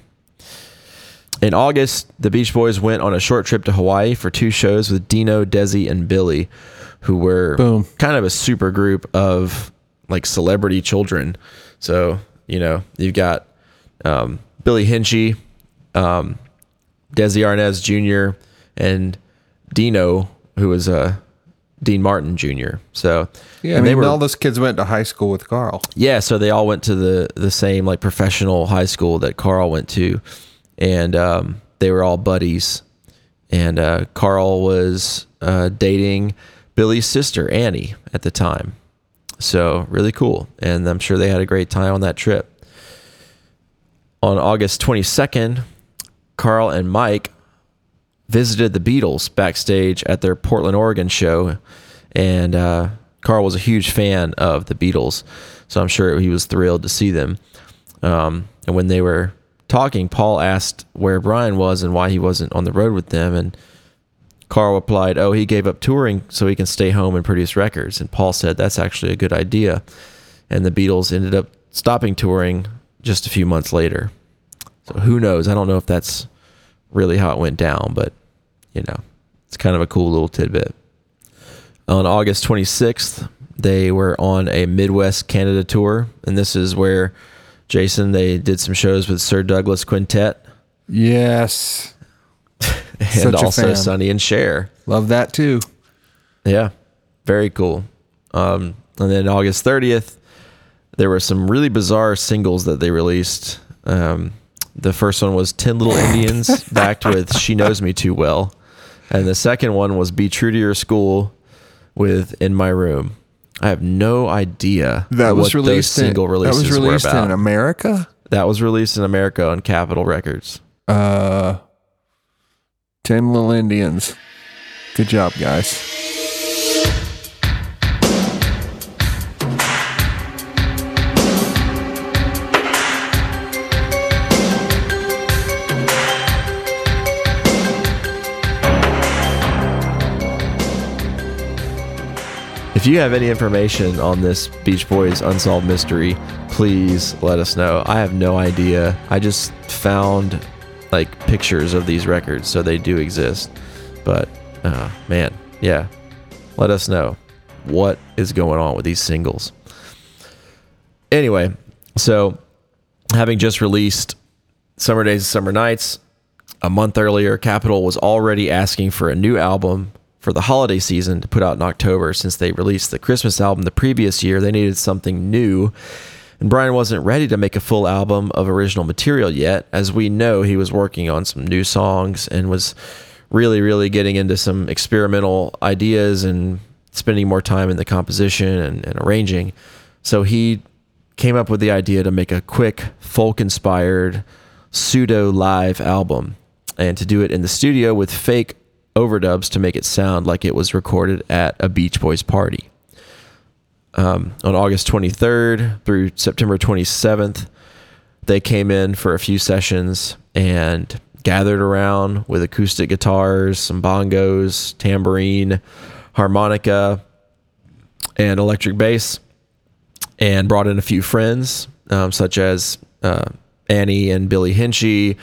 [SPEAKER 3] In August, the Beach Boys went on a short trip to Hawaii for two shows with Dino, Desi, and Billy, who were
[SPEAKER 4] Boom.
[SPEAKER 3] kind of a super group of like celebrity children. So, you know, you've got um, Billy Hinsche, um, Desi Arnaz Jr., and Dino, who was uh, Dean Martin Jr. So,
[SPEAKER 4] Yeah, I
[SPEAKER 3] and
[SPEAKER 4] mean, all those kids went to high school with Carl.
[SPEAKER 3] yeah, so they all went to the the same like professional high school that Carl went to, and um, they were all buddies. And uh, Carl was uh, dating Billy's sister Annie at the time, so really cool. And I'm sure they had a great time on that trip. On August 22nd, Carl and Mike visited the Beatles backstage at their Portland, Oregon show, and uh, Carl was a huge fan of the Beatles, so I'm sure he was thrilled to see them. Um, and when they were talking, Paul asked where Brian was and why he wasn't on the road with them, and Carl replied, "Oh, he gave up touring so he can stay home and produce records." And Paul said, "That's actually a good idea." And the Beatles ended up stopping touring just a few months later. So who knows? I don't know if that's really how it went down, but you know, it's kind of a cool little tidbit. On August 26th, they were on a Midwest Canada tour, and this is where Jason they did some shows with Sir Douglas Quintet
[SPEAKER 4] Yes.
[SPEAKER 3] and
[SPEAKER 4] Such
[SPEAKER 3] also. Sonny and Cher.
[SPEAKER 4] Love that too.
[SPEAKER 3] Yeah, very cool. Um, and then August 30th, there were some really bizarre singles that they released. Um, the first one was 10 Little Indians, backed with She Knows Me Too Well. And the second one was Be True to Your School with In My Room. I have no idea
[SPEAKER 4] That was released
[SPEAKER 3] those single
[SPEAKER 4] in,
[SPEAKER 3] releases
[SPEAKER 4] That was released in America.
[SPEAKER 3] that was released in America on Capitol Records.
[SPEAKER 4] Uh, Ten Little Indians. Good job, guys.
[SPEAKER 3] If you have any information on this Beach Boys unsolved mystery, please let us know. I have no idea. I just found like pictures of these records, so they do exist. But uh, man, yeah, let us know what is going on with these singles. Anyway, so having just released Summer Days and Summer Nights, a month earlier, Capitol was already asking for a new album for the holiday season to put out in October since they released the Christmas album the previous year. They needed something new. And Brian wasn't ready to make a full album of original material yet. As we know, he was working on some new songs and was really, really getting into some experimental ideas and spending more time in the composition and, and arranging. So he came up with the idea to make a quick folk inspired pseudo live album and to do it in the studio with fake overdubs to make it sound like it was recorded at a Beach Boys party. Um, on August 23rd through September 27th, they came in for a few sessions and gathered around with acoustic guitars, some bongos, tambourine, harmonica, and electric bass, and brought in a few friends, um, such as uh, Annie and Billy Hinsche,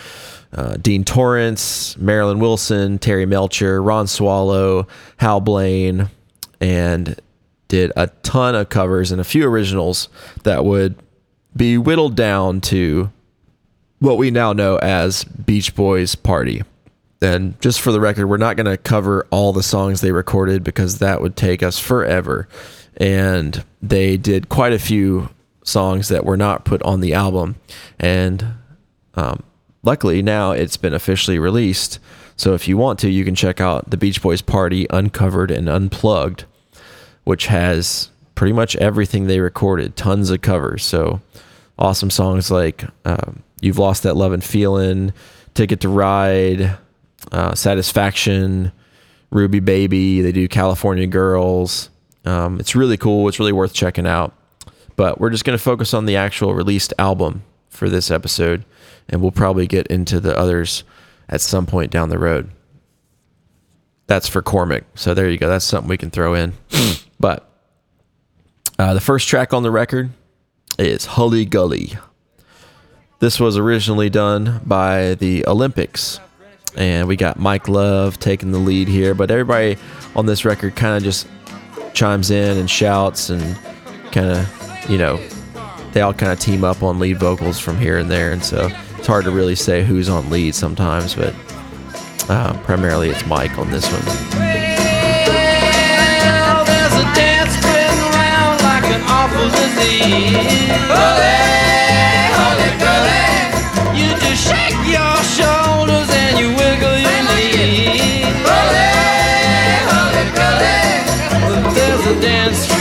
[SPEAKER 3] uh, Dean Torrence, Marilyn Wilson, Terry Melcher, Ron Swallow, Hal Blaine, and did a ton of covers and a few originals that would be whittled down to what we now know as Beach Boys Party. And just for the record, we're not going to cover all the songs they recorded because that would take us forever. And they did quite a few songs that were not put on the album. And um, luckily now it's been officially released. So if you want to, you can check out the Beach Boys Party Uncovered and Unplugged, which has pretty much everything they recorded, tons of covers. So awesome songs like um, You've Lost That Lovin' Feeling, Ticket to Ride, uh, Satisfaction, Ruby Baby. They do California Girls. Um, it's really cool. It's really worth checking out. But we're just going to focus on the actual released album for this episode, and we'll probably get into the others at some point down the road. That's for Cormac. So there you go. That's something we can throw in. but uh, the first track on the record is Hully Gully. This was originally done by the Olympics, and we got Mike Love taking the lead here. But everybody on this record kind of just chimes in and shouts and kind of, you know, they all kind of team up on lead vocals from here and there. And so hard to really say who's on lead sometimes, but uh, primarily it's Mike on this one.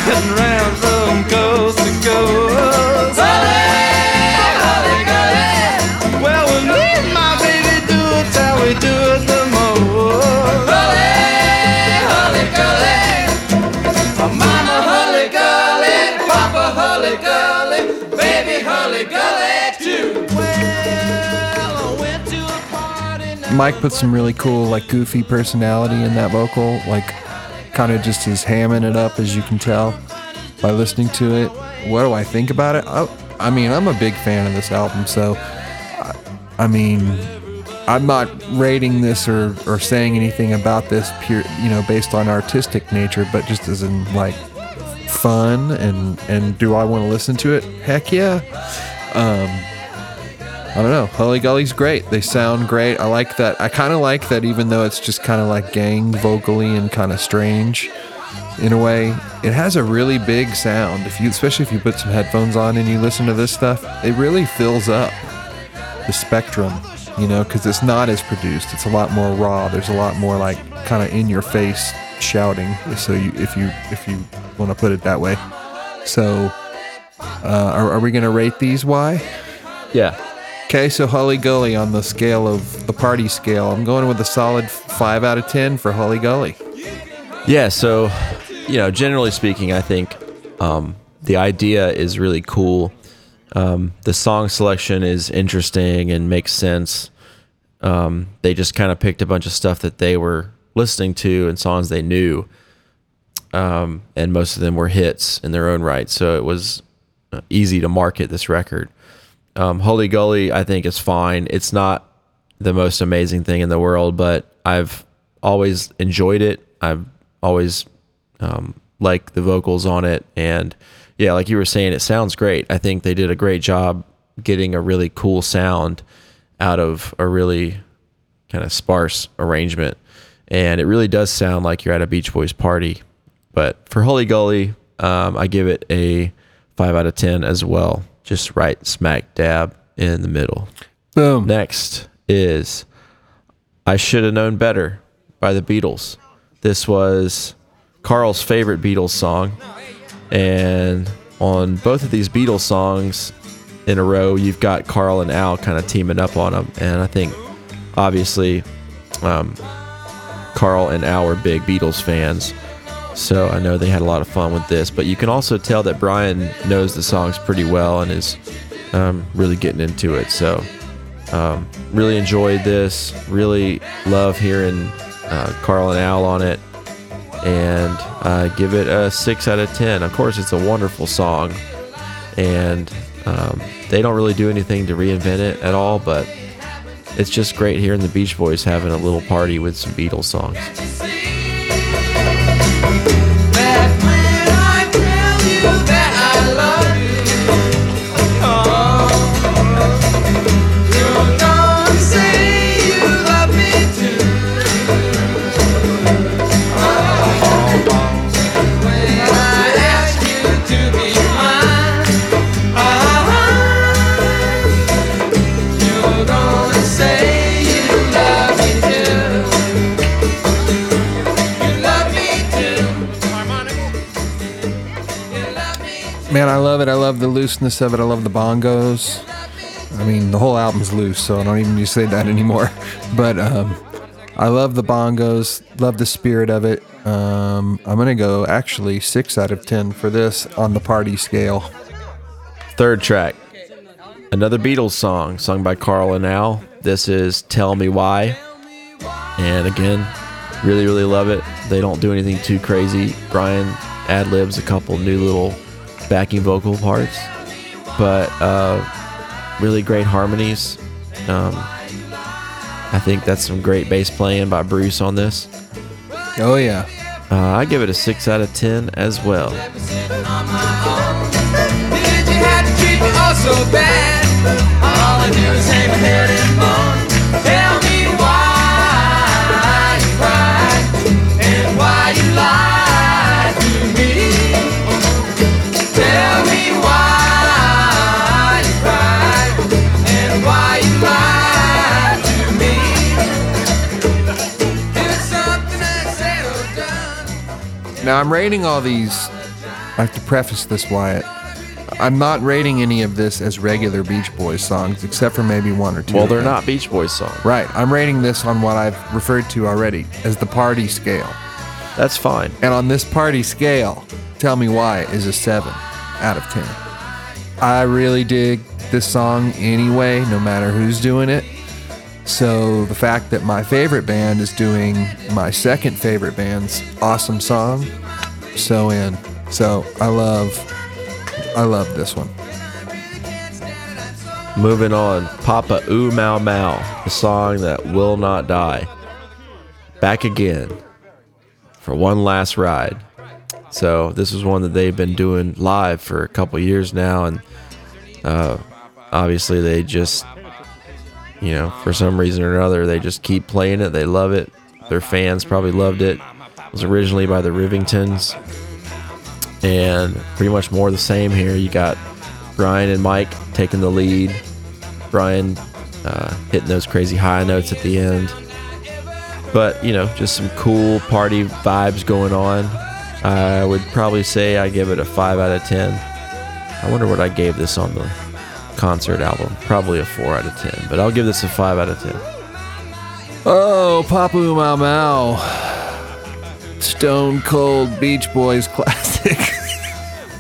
[SPEAKER 5] Well,
[SPEAKER 4] Mike put some really cool, like goofy personality in that vocal, like kind of just is hamming it up, as you can tell by listening to it. What do I think about it? I, I mean, I'm a big fan of this album, so I, I mean, I'm not rating this or, or saying anything about this pure, you know, based on artistic nature, but just as in like fun and and do I want to listen to it? Heck yeah. Um, I don't know. Hully Gully's great. They sound great. I like that. I kind of like that, even though it's just kind of like gang vocally and kind of strange in a way. It has a really big sound. If you, especially if you put some headphones on and you listen to this stuff, it really fills up the spectrum. You know, because it's not as produced. It's a lot more raw. There's a lot more like kind of in your face shouting. So you, if you if you want to put it that way. So, uh, are, are we gonna rate these? Why?
[SPEAKER 3] Yeah.
[SPEAKER 4] Okay, so Hully Gully on the scale of the party scale, I'm going with a solid five out of ten for Hully Gully.
[SPEAKER 3] Yeah, so you know, generally speaking, I think um, the idea is really cool. Um, the song selection is interesting and makes sense. Um, they just kind of picked a bunch of stuff that they were listening to and songs they knew, um, and most of them were hits in their own right. So it was uh, easy to market this record. Um, Hully Gully, I think, is fine. It's not the most amazing thing in the world, but I've always enjoyed it. I've always um, liked the vocals on it, and yeah, like you were saying, it sounds great. I think they did a great job getting a really cool sound out of a really kind of sparse arrangement, and it really does sound like you're at a Beach Boys party. But for Hully Gully, um, I give it a five out of ten as well just right smack dab in the middle.
[SPEAKER 4] Boom.
[SPEAKER 3] Next is I Should Have Known Better by the Beatles. This was Carl's favorite Beatles song. And on both of these Beatles songs in a row, you've got Carl and Al kind of teaming up on them. And I think obviously um, Carl and Al are big Beatles fans. So I know they had a lot of fun with this, but you can also tell that Brian knows the songs pretty well and is um, really getting into it. So um, really enjoyed this. Really love hearing uh, Carl and Al on it, and uh, give it a six out of ten. Of course, it's a wonderful song, and um, they don't really do anything to reinvent it at all, but it's just great hearing the Beach Boys having a little party with some Beatles songs.
[SPEAKER 4] Man, I love it. I love the looseness of it. I love the bongos. I mean, the whole album's loose, so I don't even need to say that anymore. But um, I love the bongos. Love the spirit of it. Um, I'm gonna go actually six out of ten for this on the party scale.
[SPEAKER 3] Third track, another Beatles song sung by Carl and Al. This is Tell Me Why. And again, really, really love it. They don't do anything too crazy. Brian ad libs a couple new little backing vocal parts, but uh, really great harmonies. Um, I think that's some great bass playing by Bruce on this.
[SPEAKER 4] Oh yeah.
[SPEAKER 3] Uh, I give it a 6 out of 10 as well.
[SPEAKER 5] Did you have to treat me all so bad? All I do is hang my head and moan. Tell me
[SPEAKER 4] Now I'm rating all these. I have to preface this, Wyatt. I'm not rating any of this as regular Beach Boys songs, except for maybe one or two.
[SPEAKER 3] Well, they're not Beach Boys songs.
[SPEAKER 4] Right. I'm rating this on what I've referred to already as the party scale.
[SPEAKER 3] That's fine.
[SPEAKER 4] And on this party scale, Tell Me Why is a 7 out of 10. I really dig this song anyway, no matter who's doing it. So the fact that my favorite band is doing my second favorite band's awesome song, so in. So I love, I love this one.
[SPEAKER 3] Moving on, Papa Ooh Mau Mau, the song that will not die. Back again for one last ride. So this is one that they've been doing live for a couple years now, and uh, obviously they just, you know, for some reason or another, they just keep playing it. They love it. Their fans probably loved it. It was originally by the Rivingtons, and pretty much more the same here. You got Brian and Mike taking the lead. Brian uh, hitting those crazy high notes at the end. But, you know, just some cool party vibes going on. I would probably say I give it a 5 out of 10. I wonder what I gave this on the concert album. Probably a 4 out of 10. But I'll give this a 5 out of 10.
[SPEAKER 4] Oh, Papa Ooh Mau Mau. Stone Cold Beach Boys classic.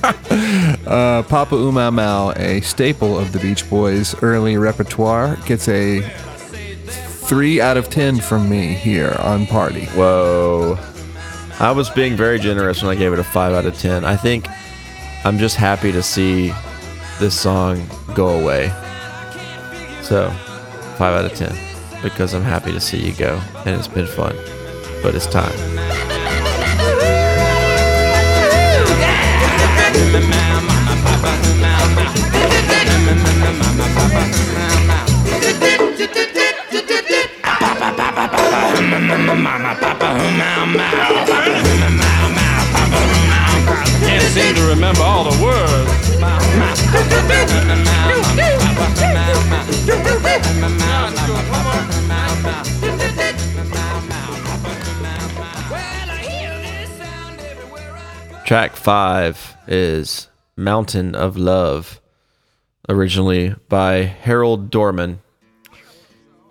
[SPEAKER 4] uh, Papa Mau Mau, a staple of the Beach Boys' early repertoire, gets a 3 out of 10 from me here on Party.
[SPEAKER 3] Whoa. I was being very generous when I gave it a 5 out of 10. I think I'm just happy to see this song go away. So, 5 out of 10. Because I'm happy to see you go. And it's been fun. But it's time.
[SPEAKER 7] Can't seem to remember all the words.
[SPEAKER 3] Track 5 is Mountain of Love, originally by Harold Dorman.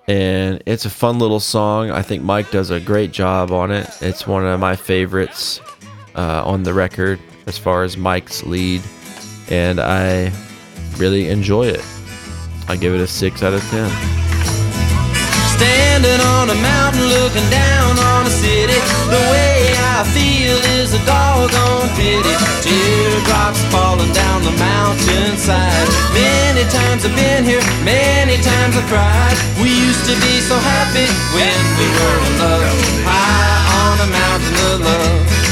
[SPEAKER 3] And it's a fun little song. I think Mike does a great job on it. It's one of my favorites uh, on the record as far as Mike's lead. And I really enjoy it. I give it a 6 out of 10.
[SPEAKER 5] Standing on a mountain looking down on a city. The way I feel is a doggone pity. Teardrops falling down the mountainside. Many times I've been here, many times I've cried. We used to be so happy when we were in love. High on a mountain of love.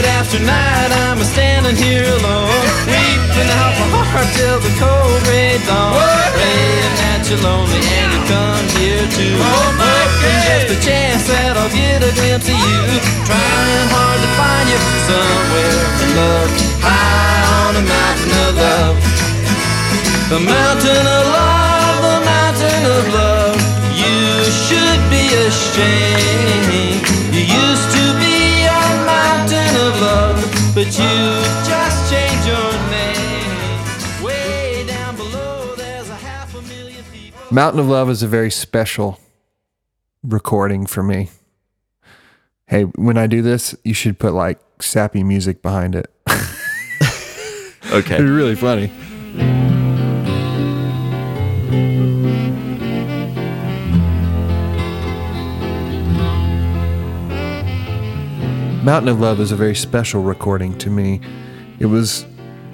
[SPEAKER 5] Night after night, I'm a standing here alone, weeping out my heart till the cold gray dawn. Praying that you're lonely and you come here too. Oh, Hoping just a chance that I'll get a glimpse of you. Trying hard to find you somewhere in love, high on a mountain of love. The mountain of love, the mountain of love. You should be ashamed. You used to be a mountain of love. but you just change your name. Way down below, there's a half a million people.
[SPEAKER 4] Mountain of Love is a very special recording for me. Hey, when I do this, you should put like sappy music behind it.
[SPEAKER 3] Okay.
[SPEAKER 4] It's really funny. Mountain of Love is a very special recording to me. It was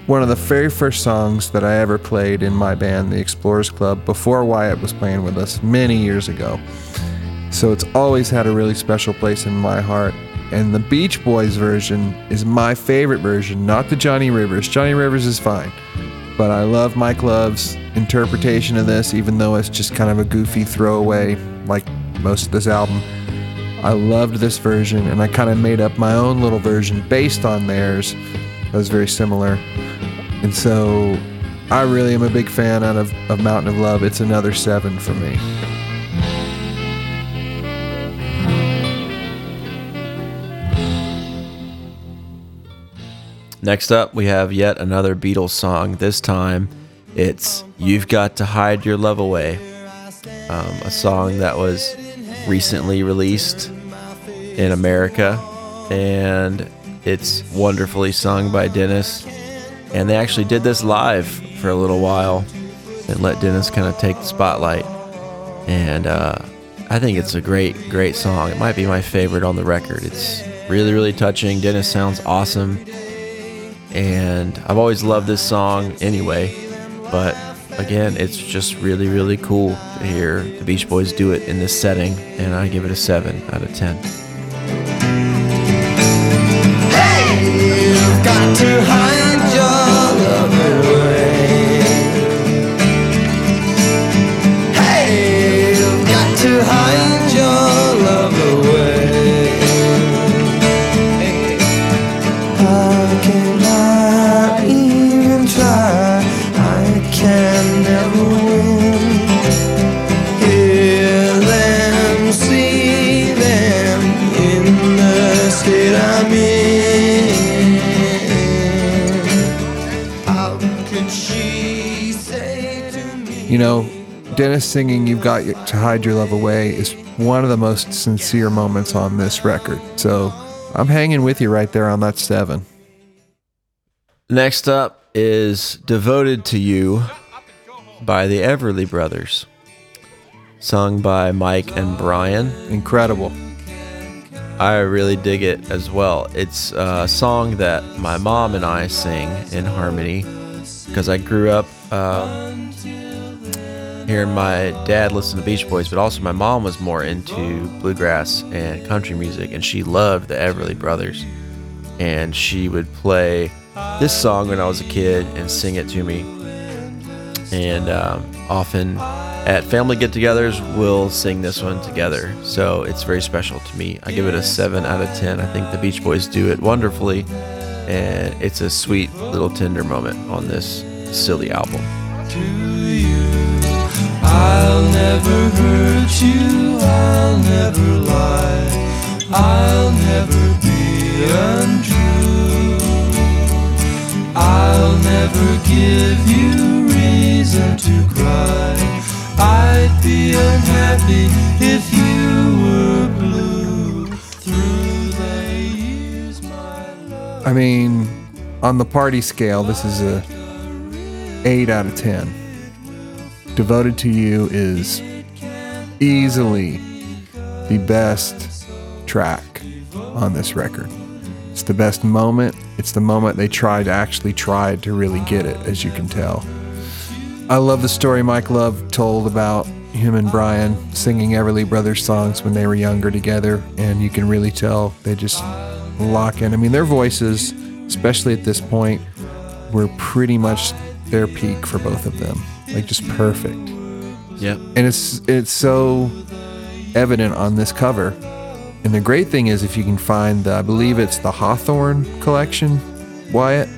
[SPEAKER 4] one of the very first songs that I ever played in my band, the Explorers Club, before Wyatt was playing with us many years ago. So it's always had a really special place in my heart. And the Beach Boys version is my favorite version, not the Johnny Rivers. Johnny Rivers is fine. But I love Mike Love's interpretation of this, even though it's just kind of a goofy throwaway, like most of this album. I loved this version, and I kind of made up my own little version based on theirs that was very similar. And so I really am a big fan out of, of Mountain of Love. It's another seven for me.
[SPEAKER 3] Next up, we have yet another Beatles song. This time, it's You've Got to Hide Your Love Away, um, a song that was recently released in America, and it's wonderfully sung by Dennis. And they actually did this live for a little while and let Dennis kind of take the spotlight. And uh, I think it's a great, great song. It might be my favorite on the record. It's really, really touching. Dennis sounds awesome and I've always loved this song anyway. But again, it's just really, really cool to hear the Beach Boys do it in this setting, and I give it a 7 out of 10.
[SPEAKER 5] You've
[SPEAKER 4] Dennis singing You've Got to Hide Your Love Away is one of the most sincere moments on this record. So I'm hanging with you right there on that seven.
[SPEAKER 3] Next up is Devoted to You by the Everly Brothers, sung by Mike and Brian.
[SPEAKER 4] Incredible.
[SPEAKER 3] I really dig it as well. It's a song that my mom and I sing in harmony because I grew up um, hearing my dad listen to Beach Boys, but also my mom was more into bluegrass and country music, and she loved the Everly Brothers. And she would play this song when I was a kid and sing it to me. And um, often at family get togethers, we'll sing this one together. So it's very special to me. I give it a 7 out of 10. I think the Beach Boys do it wonderfully. And it's a sweet little tender moment on this silly album.
[SPEAKER 5] I'll never hurt you, I'll never lie, I'll never be untrue. I'll never give you reason to cry. I'd be unhappy if you were blue. Through the years, my love.
[SPEAKER 4] I mean, on the party scale, this is a 8 out of 10. Devoted to You is easily the best track on this record. It's the best moment. It's the moment they tried actually tried to really get it, as you can tell. I love the story Mike Love told about him and Brian singing Everly Brothers songs when they were younger together, and you can really tell they just lock in. I mean, their voices, especially at this point, were pretty much their peak for both of them. Like just perfect.
[SPEAKER 3] Yep.
[SPEAKER 4] And it's it's so evident on this cover. And the great thing is if you can find the I believe it's the Hawthorne collection, Wyatt,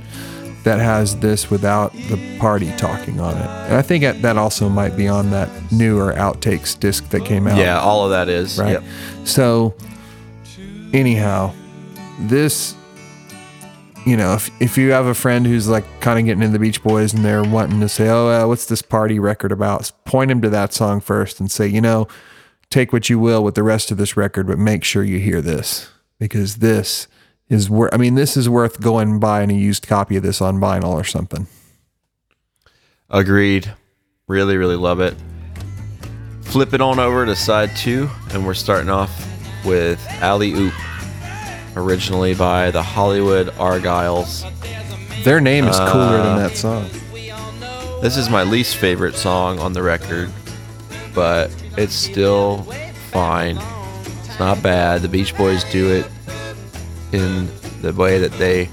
[SPEAKER 4] that has this without the party talking on it. And I think that that also might be on that newer outtakes disc that came out.
[SPEAKER 3] Yeah, all of that is.
[SPEAKER 4] Right.
[SPEAKER 3] Yep.
[SPEAKER 4] So, anyhow, this you know, if, if you have a friend who's like kind of getting into the Beach Boys and they're wanting to say, oh, uh, what's this party record about? Point him to that song first and say, you know, take what you will with the rest of this record, but make sure you hear this because this is worth, I mean, this is worth going buying a used copy of this on vinyl or something.
[SPEAKER 3] Agreed. Really, really love it. Flip it on over to side two, and we're starting off with Alley Oop, originally by the Hollywood Argyles.
[SPEAKER 4] Their name is cooler
[SPEAKER 3] Uh,
[SPEAKER 4] than that song.
[SPEAKER 3] This is my least favorite song on the record, but it's still fine. It's not bad. The Beach Boys do it in the way that they,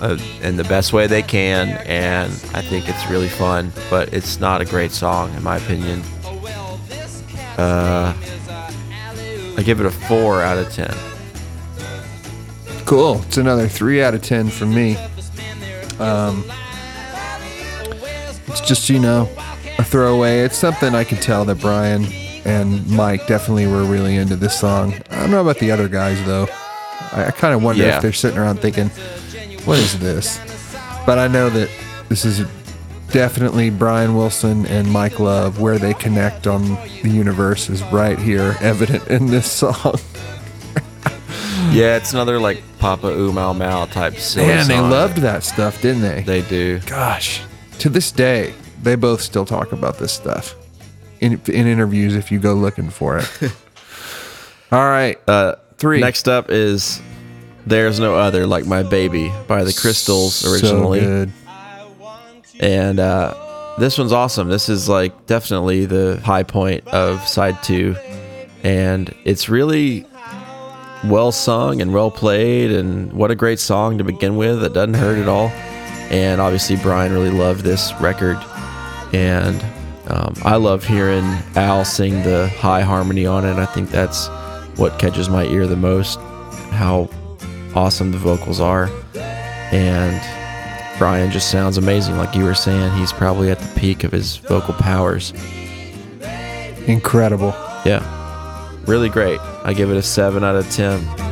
[SPEAKER 3] uh, in the best way they can, and I think it's really fun. But it's not a great song, in my opinion. Uh, I give it a four out of ten.
[SPEAKER 4] Cool. It's another three out of ten for me. Um, it's just you know a throwaway. It's something I can tell that Brian and Mike definitely were really into this song. I don't know about the other guys though. I, I kind of wonder
[SPEAKER 3] Yeah.
[SPEAKER 4] if they're sitting around thinking, "What is this?" But I know that this is definitely Brian Wilson and Mike Love. Where they connect on the universe is right here, evident in this song.
[SPEAKER 3] Yeah, it's another like Papa Ooh Mau Mau type silly
[SPEAKER 4] Man, they
[SPEAKER 3] song.
[SPEAKER 4] loved that stuff, didn't they?
[SPEAKER 3] They do.
[SPEAKER 4] Gosh, to this day, they both still talk about this stuff in in interviews. If you go looking for it. All right,
[SPEAKER 3] Uh,
[SPEAKER 4] three.
[SPEAKER 3] Next up is "There's No Other Like My Baby" by the Crystals originally,
[SPEAKER 4] So good.
[SPEAKER 3] and uh, this one's awesome. This is like definitely the high point of side two, and it's really well sung and well played, and what a great song to begin with. It doesn't hurt at all, and obviously Brian really loved this record, and um, I love hearing Al sing the high harmony on it. I think that's what catches my ear the most. How awesome the vocals are, and Brian just sounds amazing. Like you were saying, he's probably at the peak of his vocal powers.
[SPEAKER 4] Incredible.
[SPEAKER 3] Yeah, Really great. I give it a 7 out of
[SPEAKER 5] 10.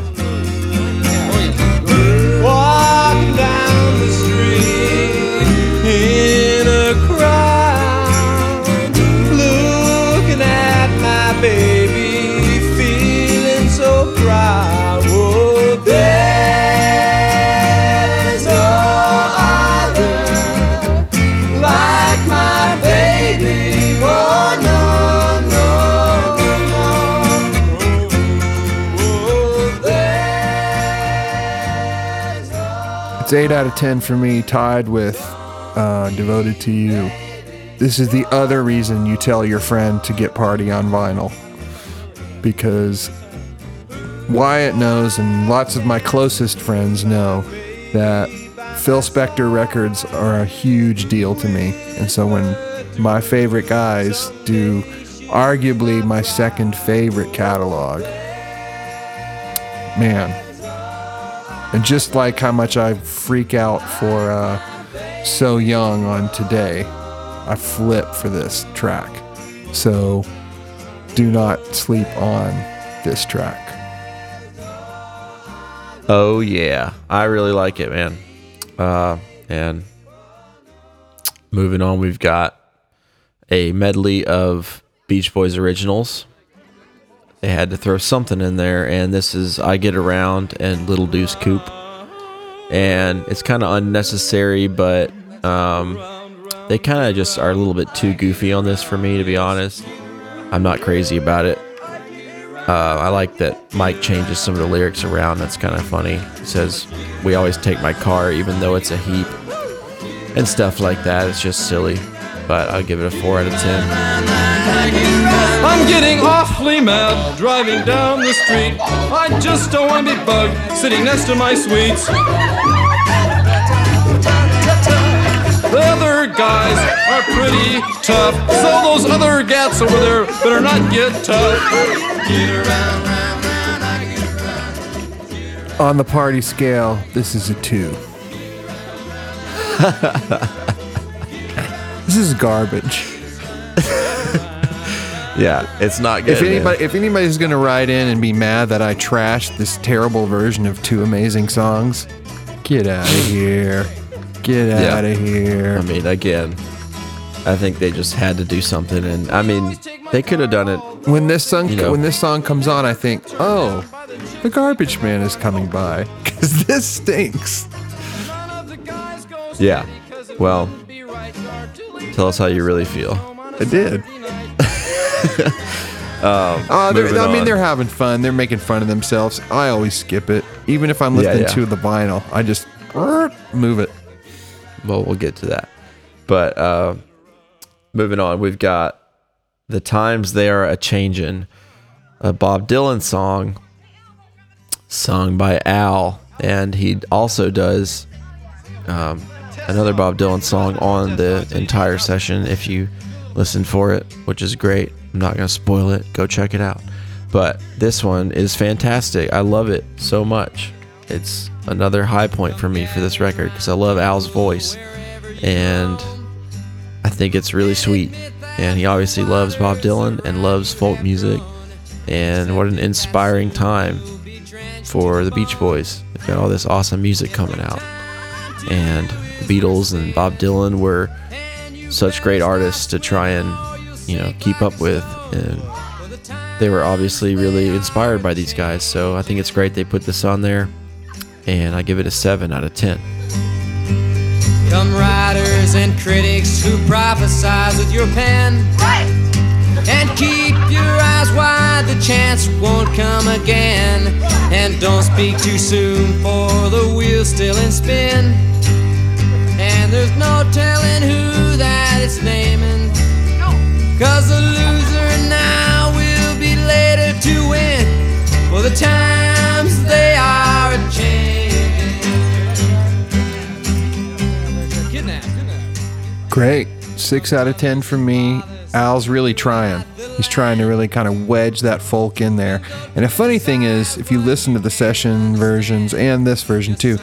[SPEAKER 4] It's eight out of ten for me, tied with uh, "Devoted to You." This is the other reason you tell your friend to get "Party on Vinyl," because Wyatt knows, and lots of my closest friends know that Phil Spector records are a huge deal to me, and so when my favorite guys do arguably my second favorite catalog, man, and just like how much I freak out for uh, So Young on Today, I flip for this track. So do not sleep on this track.
[SPEAKER 3] Oh yeah, I really like it, man. Uh, and moving on, we've got a medley of Beach Boys originals. They had to throw something in there, and this is "I Get Around" and "Little Deuce Coupe," and it's kind of unnecessary, but um, they kind of just are a little bit too goofy on this for me, to be honest. I'm not crazy about it. Uh, I like that Mike changes some of the lyrics around. That's kind of funny. He says, "We always take my car, even though it's a heap," and stuff like that. It's just silly, but I'll give it a four out of ten.
[SPEAKER 8] I'm getting awfully mad driving down the street. I just don't want to be bugged sitting next to my sweets. The other guys are pretty tough, so those other gats over there better not get tough. Get around, round, round, I get
[SPEAKER 4] On the party scale, this is a two. this is garbage.
[SPEAKER 3] Yeah, it's not good.
[SPEAKER 4] If anybody, if anybody's gonna write in and be mad that I trashed this terrible version of two amazing songs, Get out of here. Get
[SPEAKER 3] Yeah.
[SPEAKER 4] out of here.
[SPEAKER 3] I mean, again, I think they just had to do something, and I mean, they could have done it.
[SPEAKER 4] When this song
[SPEAKER 3] You know.
[SPEAKER 4] when this song comes on, I think, oh, the garbage man is coming by because this stinks.
[SPEAKER 3] Yeah. Well, tell us how you really feel.
[SPEAKER 4] I did. Uh, they're- I mean,
[SPEAKER 3] on.
[SPEAKER 4] they're having fun. They're making fun of themselves. I always skip it, even if I'm
[SPEAKER 3] Yeah,
[SPEAKER 4] listening
[SPEAKER 3] yeah.
[SPEAKER 4] to the vinyl. I just move it.
[SPEAKER 3] Well, we'll get to that. But uh, moving on, we've got "The Times They Are a Changin'," a Bob Dylan song sung by Al, and he also does um, another Bob Dylan song on the entire session. If you listen for it, which is great. I'm not gonna spoil it. Go check it out. But this one is fantastic. I love it so much. It's another high point for me for this record because I love Al's voice, and I think it's really sweet. And he obviously loves Bob Dylan and loves folk music. And what an inspiring time for the Beach Boys. They've got all this awesome music coming out. And Beatles and Bob Dylan were such great artists to try and, you know, keep up with. And they were obviously really inspired by these guys. So I think it's great they put this on there. And I give it a 7 out of 10.
[SPEAKER 5] Come writers and critics who prophesize with your pen. And keep your eyes wide, the chance won't come again. And don't speak too soon, for the wheel's still in spin. And there's no telling who that it's naming. Cause the loser now will be later to win. For the times they are a changing. Kidnap, kidnap.
[SPEAKER 4] Great. Six out of ten from me. Al's really trying. He's trying to really kind of wedge that folk in there. And a funny thing is, if you listen to the session versions and this version too,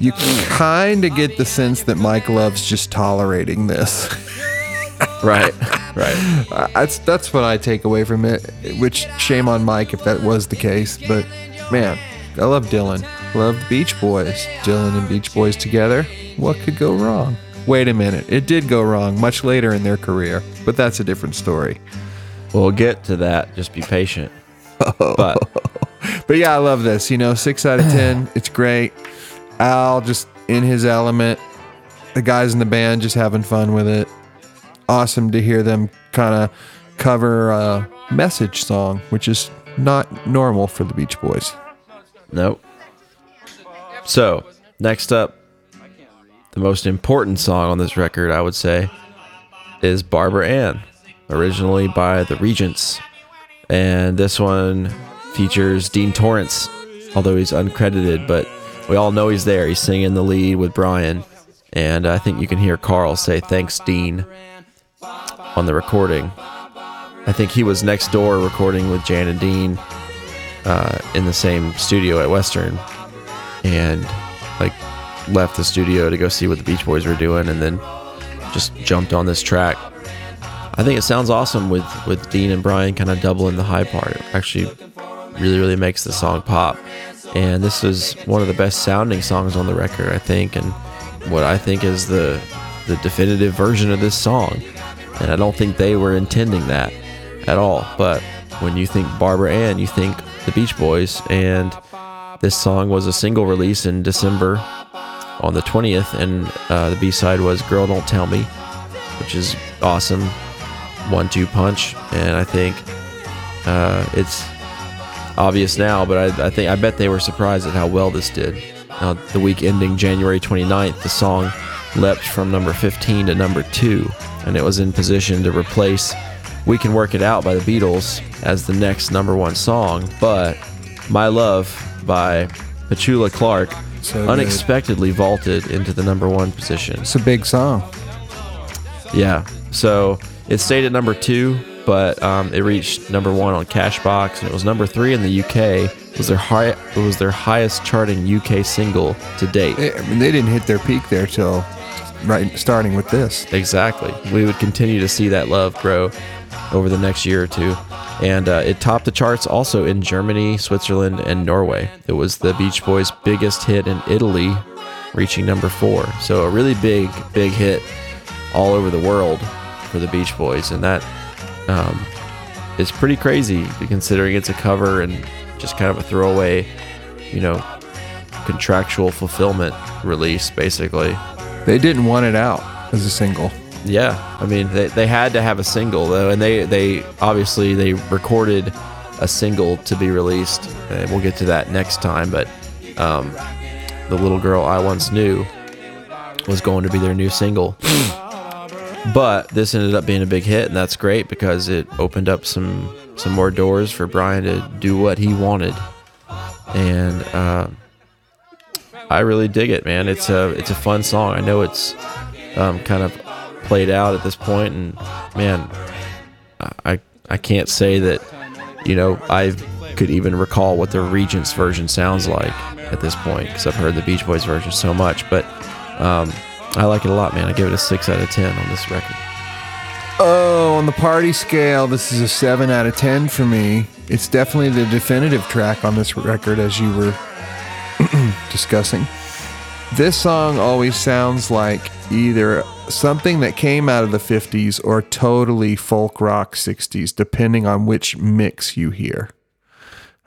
[SPEAKER 4] you kind of get the sense that Mike Love's just tolerating this.
[SPEAKER 3] Right, right.
[SPEAKER 4] Uh, that's that's what I take away from it. Which shame on Mike if that was the case. But man, I love Dylan. Love the Beach Boys. Dylan and Beach Boys together. What could go wrong? Wait a minute. It did go wrong much later in their career, but that's a different story.
[SPEAKER 3] We'll get to that. Just be patient. But
[SPEAKER 4] But yeah, I love this. You know, six out of ten. It's great. Al just in his element. The guys in the band just having fun with it. Awesome to hear them kind of cover a message song, which is not normal for the Beach Boys.
[SPEAKER 3] Nope. So, next up, the most important song on this record, I would say, is Barbara Ann, originally by the Regents. And this one features Dean Torrence, although he's uncredited, but we all know he's there. He's singing the lead with Brian. And I think you can hear Carl say, Thanks, Dean, on the recording. I think he was next door recording with Jan and Dean uh, in the same studio at Western, and like left the studio to go see what the Beach Boys were doing, and then just jumped on this track. I think it sounds awesome with with Dean and Brian kind of doubling the high part. Actually really really makes the song pop, and this is one of the best sounding songs on the record, I think, and what I think is the the definitive version of this song. And I don't think they were intending that at all. But when you think Barbara Ann, you think the Beach Boys, and this song was a single release in December on the 20th, and uh, the B side was Girl Don't Tell Me, which is awesome. One two punch, and I think uh, it's obvious now, but I, I think I bet they were surprised at how well this did. Now, the week ending January 29th, the song leapt from number 15 to number 2, and it was in position to replace We Can Work It Out by the Beatles as the next number one song, but My Love by Petula Clark
[SPEAKER 4] So
[SPEAKER 3] unexpectedly vaulted into the number one position.
[SPEAKER 4] It's a big song.
[SPEAKER 3] Yeah. So it stayed at number two, but um, it reached number one on Cashbox, and it was number three in the UK. It was their high. It was their highest charting UK single to date.
[SPEAKER 4] They, I mean, they didn't hit their peak there till right starting with this.
[SPEAKER 3] Exactly. We would continue to see that love grow over the next year or two. And uh, it topped the charts also in Germany, Switzerland, and Norway. It was the Beach Boys' biggest hit in Italy reaching number four. So a really big, big hit all over the world for the Beach Boys, and that um, is pretty crazy considering it's a cover and just kind of a throwaway, you know, contractual fulfillment release, basically.
[SPEAKER 4] They didn't want it out as a single.
[SPEAKER 3] Yeah, I mean they, they had to have a single though, and they they obviously they recorded a single to be released, and we'll get to that next time. But um, the little girl I once knew was going to be their new single, but this ended up being a big hit, and that's great because it opened up some some more doors for Brian to do what he wanted, and uh, I really dig it, man. It's a it's a fun song. I know it's um, kind of played out at this point, and man, I I can't say that you know I could even recall what the Regents version sounds like at this point because I've heard the Beach Boys version so much, but um, I like it a lot, man. I give it a six out of ten on this record.
[SPEAKER 4] Oh, on the party scale, this is a 7 out of 10 for me. It's definitely the definitive track on this record, as you were discussing. This song always sounds like either something that came out of the 50s or totally folk rock 60s, depending on which mix you hear.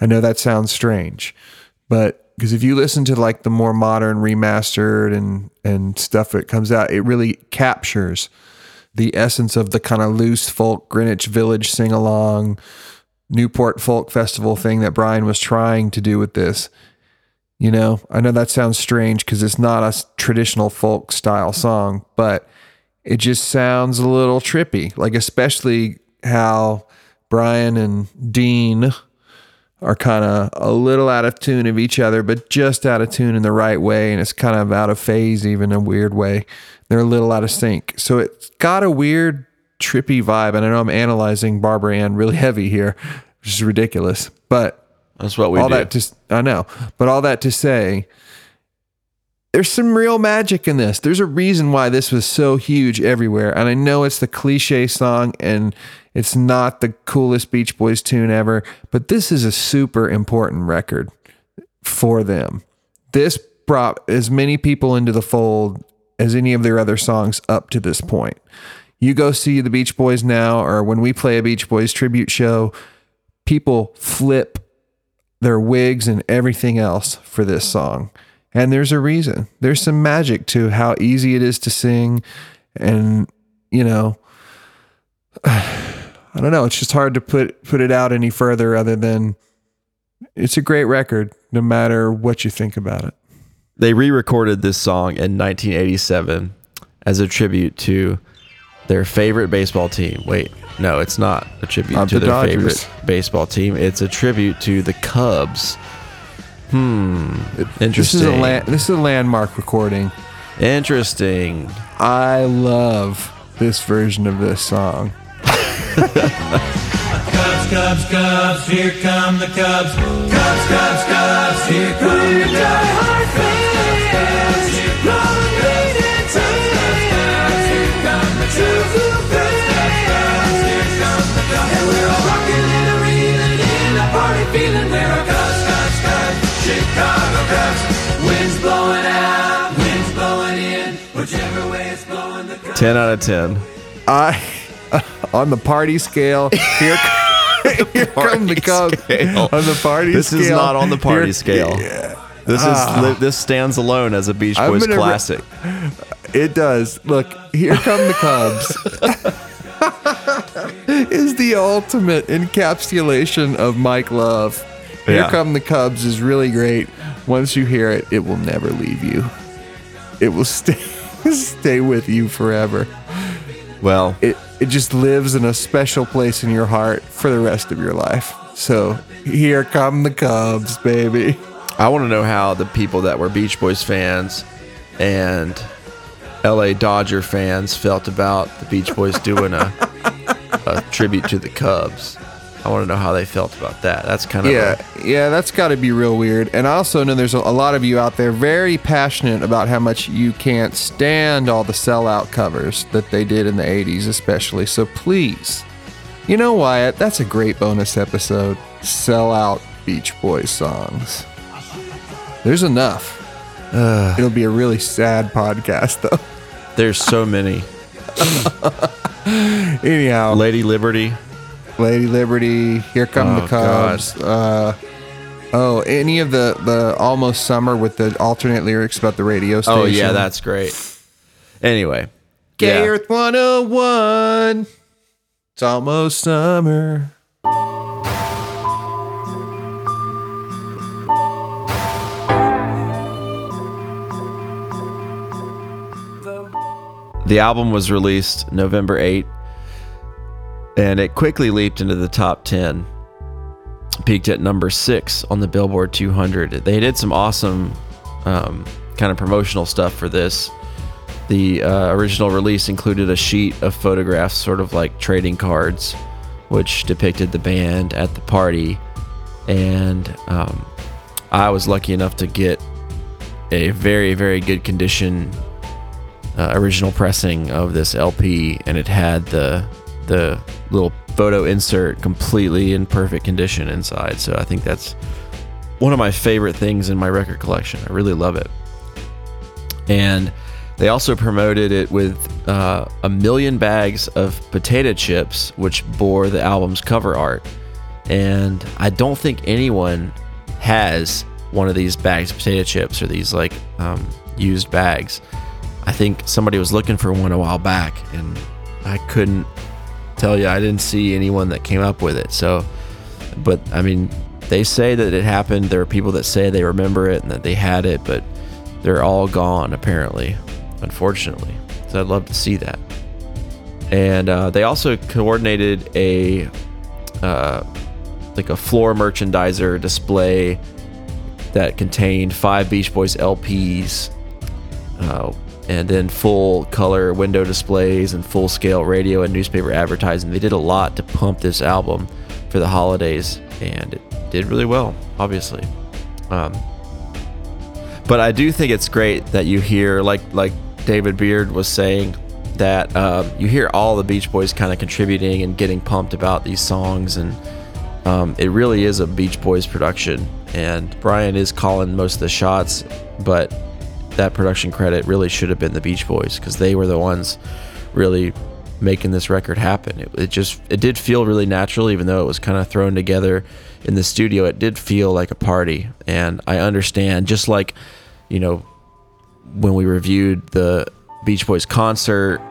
[SPEAKER 4] I know that sounds strange, but because if you listen to like the more modern remastered and and stuff that comes out, it really captures the essence of the kind of loose folk Greenwich Village sing along Newport Folk Festival thing that Brian was trying to do with this. You know, I know that sounds strange because it's not a traditional folk style song, but it just sounds a little trippy. Like, especially how Brian and Dean are kind of a little out of tune of each other, but just out of tune in the right way. And it's kind of out of phase, even in a weird way. They're a little out of sync. So it's got a weird, trippy vibe. And I know I'm analyzing Barbara Ann really heavy here, which is ridiculous. But
[SPEAKER 3] That's what we
[SPEAKER 4] all
[SPEAKER 3] do.
[SPEAKER 4] that to I know, but all that to say, there's some real magic in this. There's a reason why this was so huge everywhere, and I know it's the cliche song and it's not the coolest Beach Boys tune ever, but this is a super important record for them. This brought as many people into the fold as any of their other songs up to this point. You go see the Beach Boys now, or when we play a Beach Boys tribute show, people flip their wigs and everything else for this song. And there's a reason. There's some magic to how easy it is to sing. And, you know, I don't know. It's just hard to put put it out any further other than it's a great record, no matter what you think about it.
[SPEAKER 3] they re-recorded this song in 1987 as a tribute to their favorite baseball team. Wait, no, it's not a tribute
[SPEAKER 4] Uh,
[SPEAKER 3] to
[SPEAKER 4] the
[SPEAKER 3] their
[SPEAKER 4] Dodgers.
[SPEAKER 3] favorite baseball team. It's a tribute to the Cubs. Hmm. Interesting.
[SPEAKER 4] This is a this is a landmark recording.
[SPEAKER 3] Interesting.
[SPEAKER 4] I love this version of this song.
[SPEAKER 5] Cubs, Cubs, Cubs, here come the Cubs. Cubs, Cubs, Cubs, here come the diehard fans. Here come the great teams. Here come the true fans. Here come the Cubs. And we're all rocking and reeling in a party feeling. We're a Cubs, Cubs, Cubs, Chicago Cubs. Wind's blowing out, wind's blowing in. Whichever way it's blowing, the Cubs.
[SPEAKER 3] 10 out of 10.
[SPEAKER 4] I on the party scale. Here, here come the Cubs
[SPEAKER 3] scale.
[SPEAKER 4] on the party
[SPEAKER 3] This
[SPEAKER 4] scale.
[SPEAKER 3] This is not on the party
[SPEAKER 4] Here-
[SPEAKER 3] scale. This is ah. this stands alone as a Beach Boys
[SPEAKER 4] re-
[SPEAKER 3] classic.
[SPEAKER 4] It does. Look, here come the Cubs. is the ultimate encapsulation of Mike Love. Here
[SPEAKER 3] Yeah.
[SPEAKER 4] come the Cubs is really great. Once you hear it, it will never leave you. It will stay stay with you forever.
[SPEAKER 3] well,
[SPEAKER 4] It it just lives in a special place in your heart for the rest of your life. So here come the Cubs, baby.
[SPEAKER 3] I want to know how the people that were Beach Boys fans and LA Dodger fans felt about the Beach Boys doing a, a tribute to the Cubs. I want to know how they felt about that. That's kind of
[SPEAKER 4] Yeah, yeah, that's got to be real weird. And I also know there's a, a lot of you out there very passionate about how much you can't stand all the sellout covers that they did in the 80s, especially. So please, you know, Wyatt, that's a great bonus episode. Sell out Beach Boys songs. There's enough. It'll be a really sad podcast, though.
[SPEAKER 3] There's so many.
[SPEAKER 4] Anyhow,
[SPEAKER 3] Lady Liberty.
[SPEAKER 4] Lady Liberty, Here Come
[SPEAKER 3] Oh,
[SPEAKER 4] the Cubs. Uh, oh, any of the the Almost Summer with the alternate lyrics about the radio station.
[SPEAKER 3] Oh yeah, that's great. Anyway,
[SPEAKER 4] K
[SPEAKER 3] yeah.
[SPEAKER 4] Earth 101. It's almost summer.
[SPEAKER 3] The album was released November 8, and it quickly leaped into the top 10. Peaked at number six on the Billboard 200. They did some awesome um, kind of promotional stuff for this. The uh, original release included a sheet of photographs, sort of like trading cards, which depicted the band at the party. And um, I was lucky enough to get a very, very good condition uh, original pressing of this LP, and it had the the little photo insert completely in perfect condition inside. So I think that's one of my favorite things in my record collection. I really love it. And they also promoted it with uh, a million bags of potato chips, which bore the album's cover art. And I don't think anyone has one of these bags of potato chips or these like um, used bags. I think somebody was looking for one a while back, and I couldn't tell you. I didn't see anyone that came up with it. So, but I mean, they say that it happened. There are people that say they remember it and that they had it, but they're all gone apparently, unfortunately. So I'd love to see that. And uh, they also coordinated a uh, like a floor merchandiser display that contained five Beach Boys LPs, uh, and then full color window displays and full scale radio and newspaper advertising. They did a lot to pump this album for the holidays, and it did really well, obviously. Um, but I do think it's great that you hear, like like David Beard was saying, that um, you hear all the Beach Boys kind of contributing and getting pumped about these songs, and um, it really is a Beach Boys production. And Brian is calling most of the shots, but that production credit really should have been the Beach Boys because they were the ones really making this record happen. It, it just it did feel really natural, even though it was kind of thrown together in the studio. It did feel like a party, and I understand. Just like you know, when we reviewed the Beach Boys concert,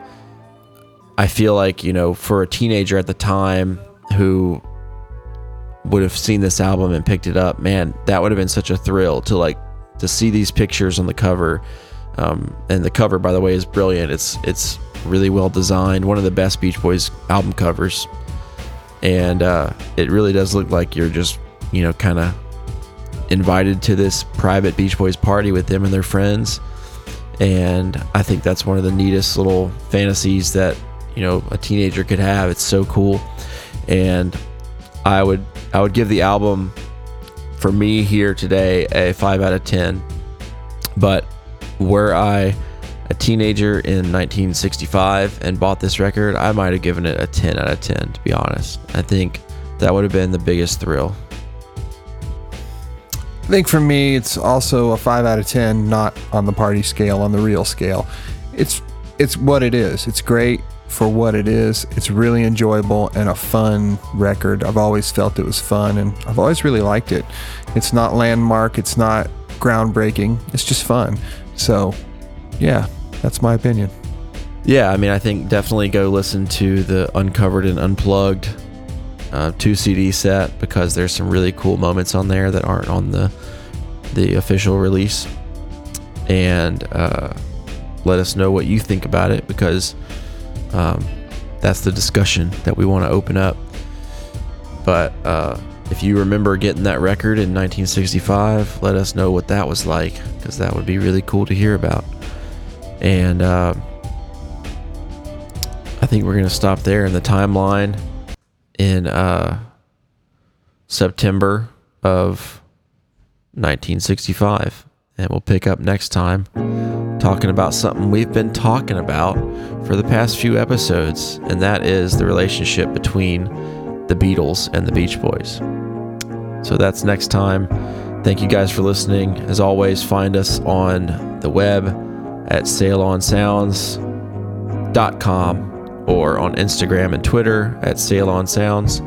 [SPEAKER 3] I feel like you know, for a teenager at the time who would have seen this album and picked it up, man, that would have been such a thrill to like to see these pictures on the cover. Um, and the cover, by the way, is brilliant. It's it's really well designed. One of the best Beach Boys album covers, and uh, it really does look like you're just you know kind of invited to this private Beach Boys party with them and their friends. And I think that's one of the neatest little fantasies that you know a teenager could have. It's so cool, and I would I would give the album for me here today a 5 out of 10 but were I a teenager in 1965 and bought this record I might have given it a 10 out of 10 to be honest I think that would have been the biggest thrill
[SPEAKER 4] I think for me, it's also a five out of ten, not on the party scale, on the real scale. It's it's what it is. It's great for what it is. It's really enjoyable and a fun record. I've always felt it was fun, and I've always really liked it. It's not landmark. It's not groundbreaking. It's just fun. So, yeah, that's my opinion.
[SPEAKER 3] Yeah, I mean, I think definitely go listen to the Uncovered and Unplugged uh, two CD set because there's some really cool moments on there that aren't on the the official release, and uh, let us know what you think about it because um, that's the discussion that we want to open up. But uh, if you remember getting that record in 1965, let us know what that was like because that would be really cool to hear about. And uh, I think we're going to stop there in the timeline in uh, September of 1965. And we'll pick up next time talking about something we've been talking about for the past few episodes, and that is the relationship between the Beatles and the Beach Boys. So that's next time Thank you guys for listening. As always, find us on the web at sailonsounds.com or on Instagram and Twitter at sailonsounds.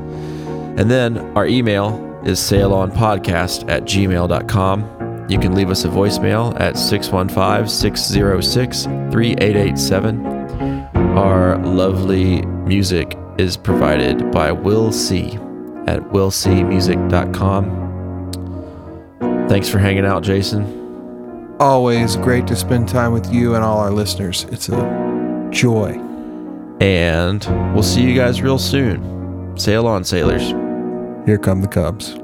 [SPEAKER 3] And then our email is sailonpodcast at gmail.com. You can leave us a voicemail at 615 606 3887. Our lovely music is provided by Will C at willcmusic.com. Thanks for hanging out, Jason.
[SPEAKER 4] Always great to spend time with you and all our listeners. It's a joy.
[SPEAKER 3] And we'll see you guys real soon. Sail on, sailors.
[SPEAKER 4] Here come the Cubs.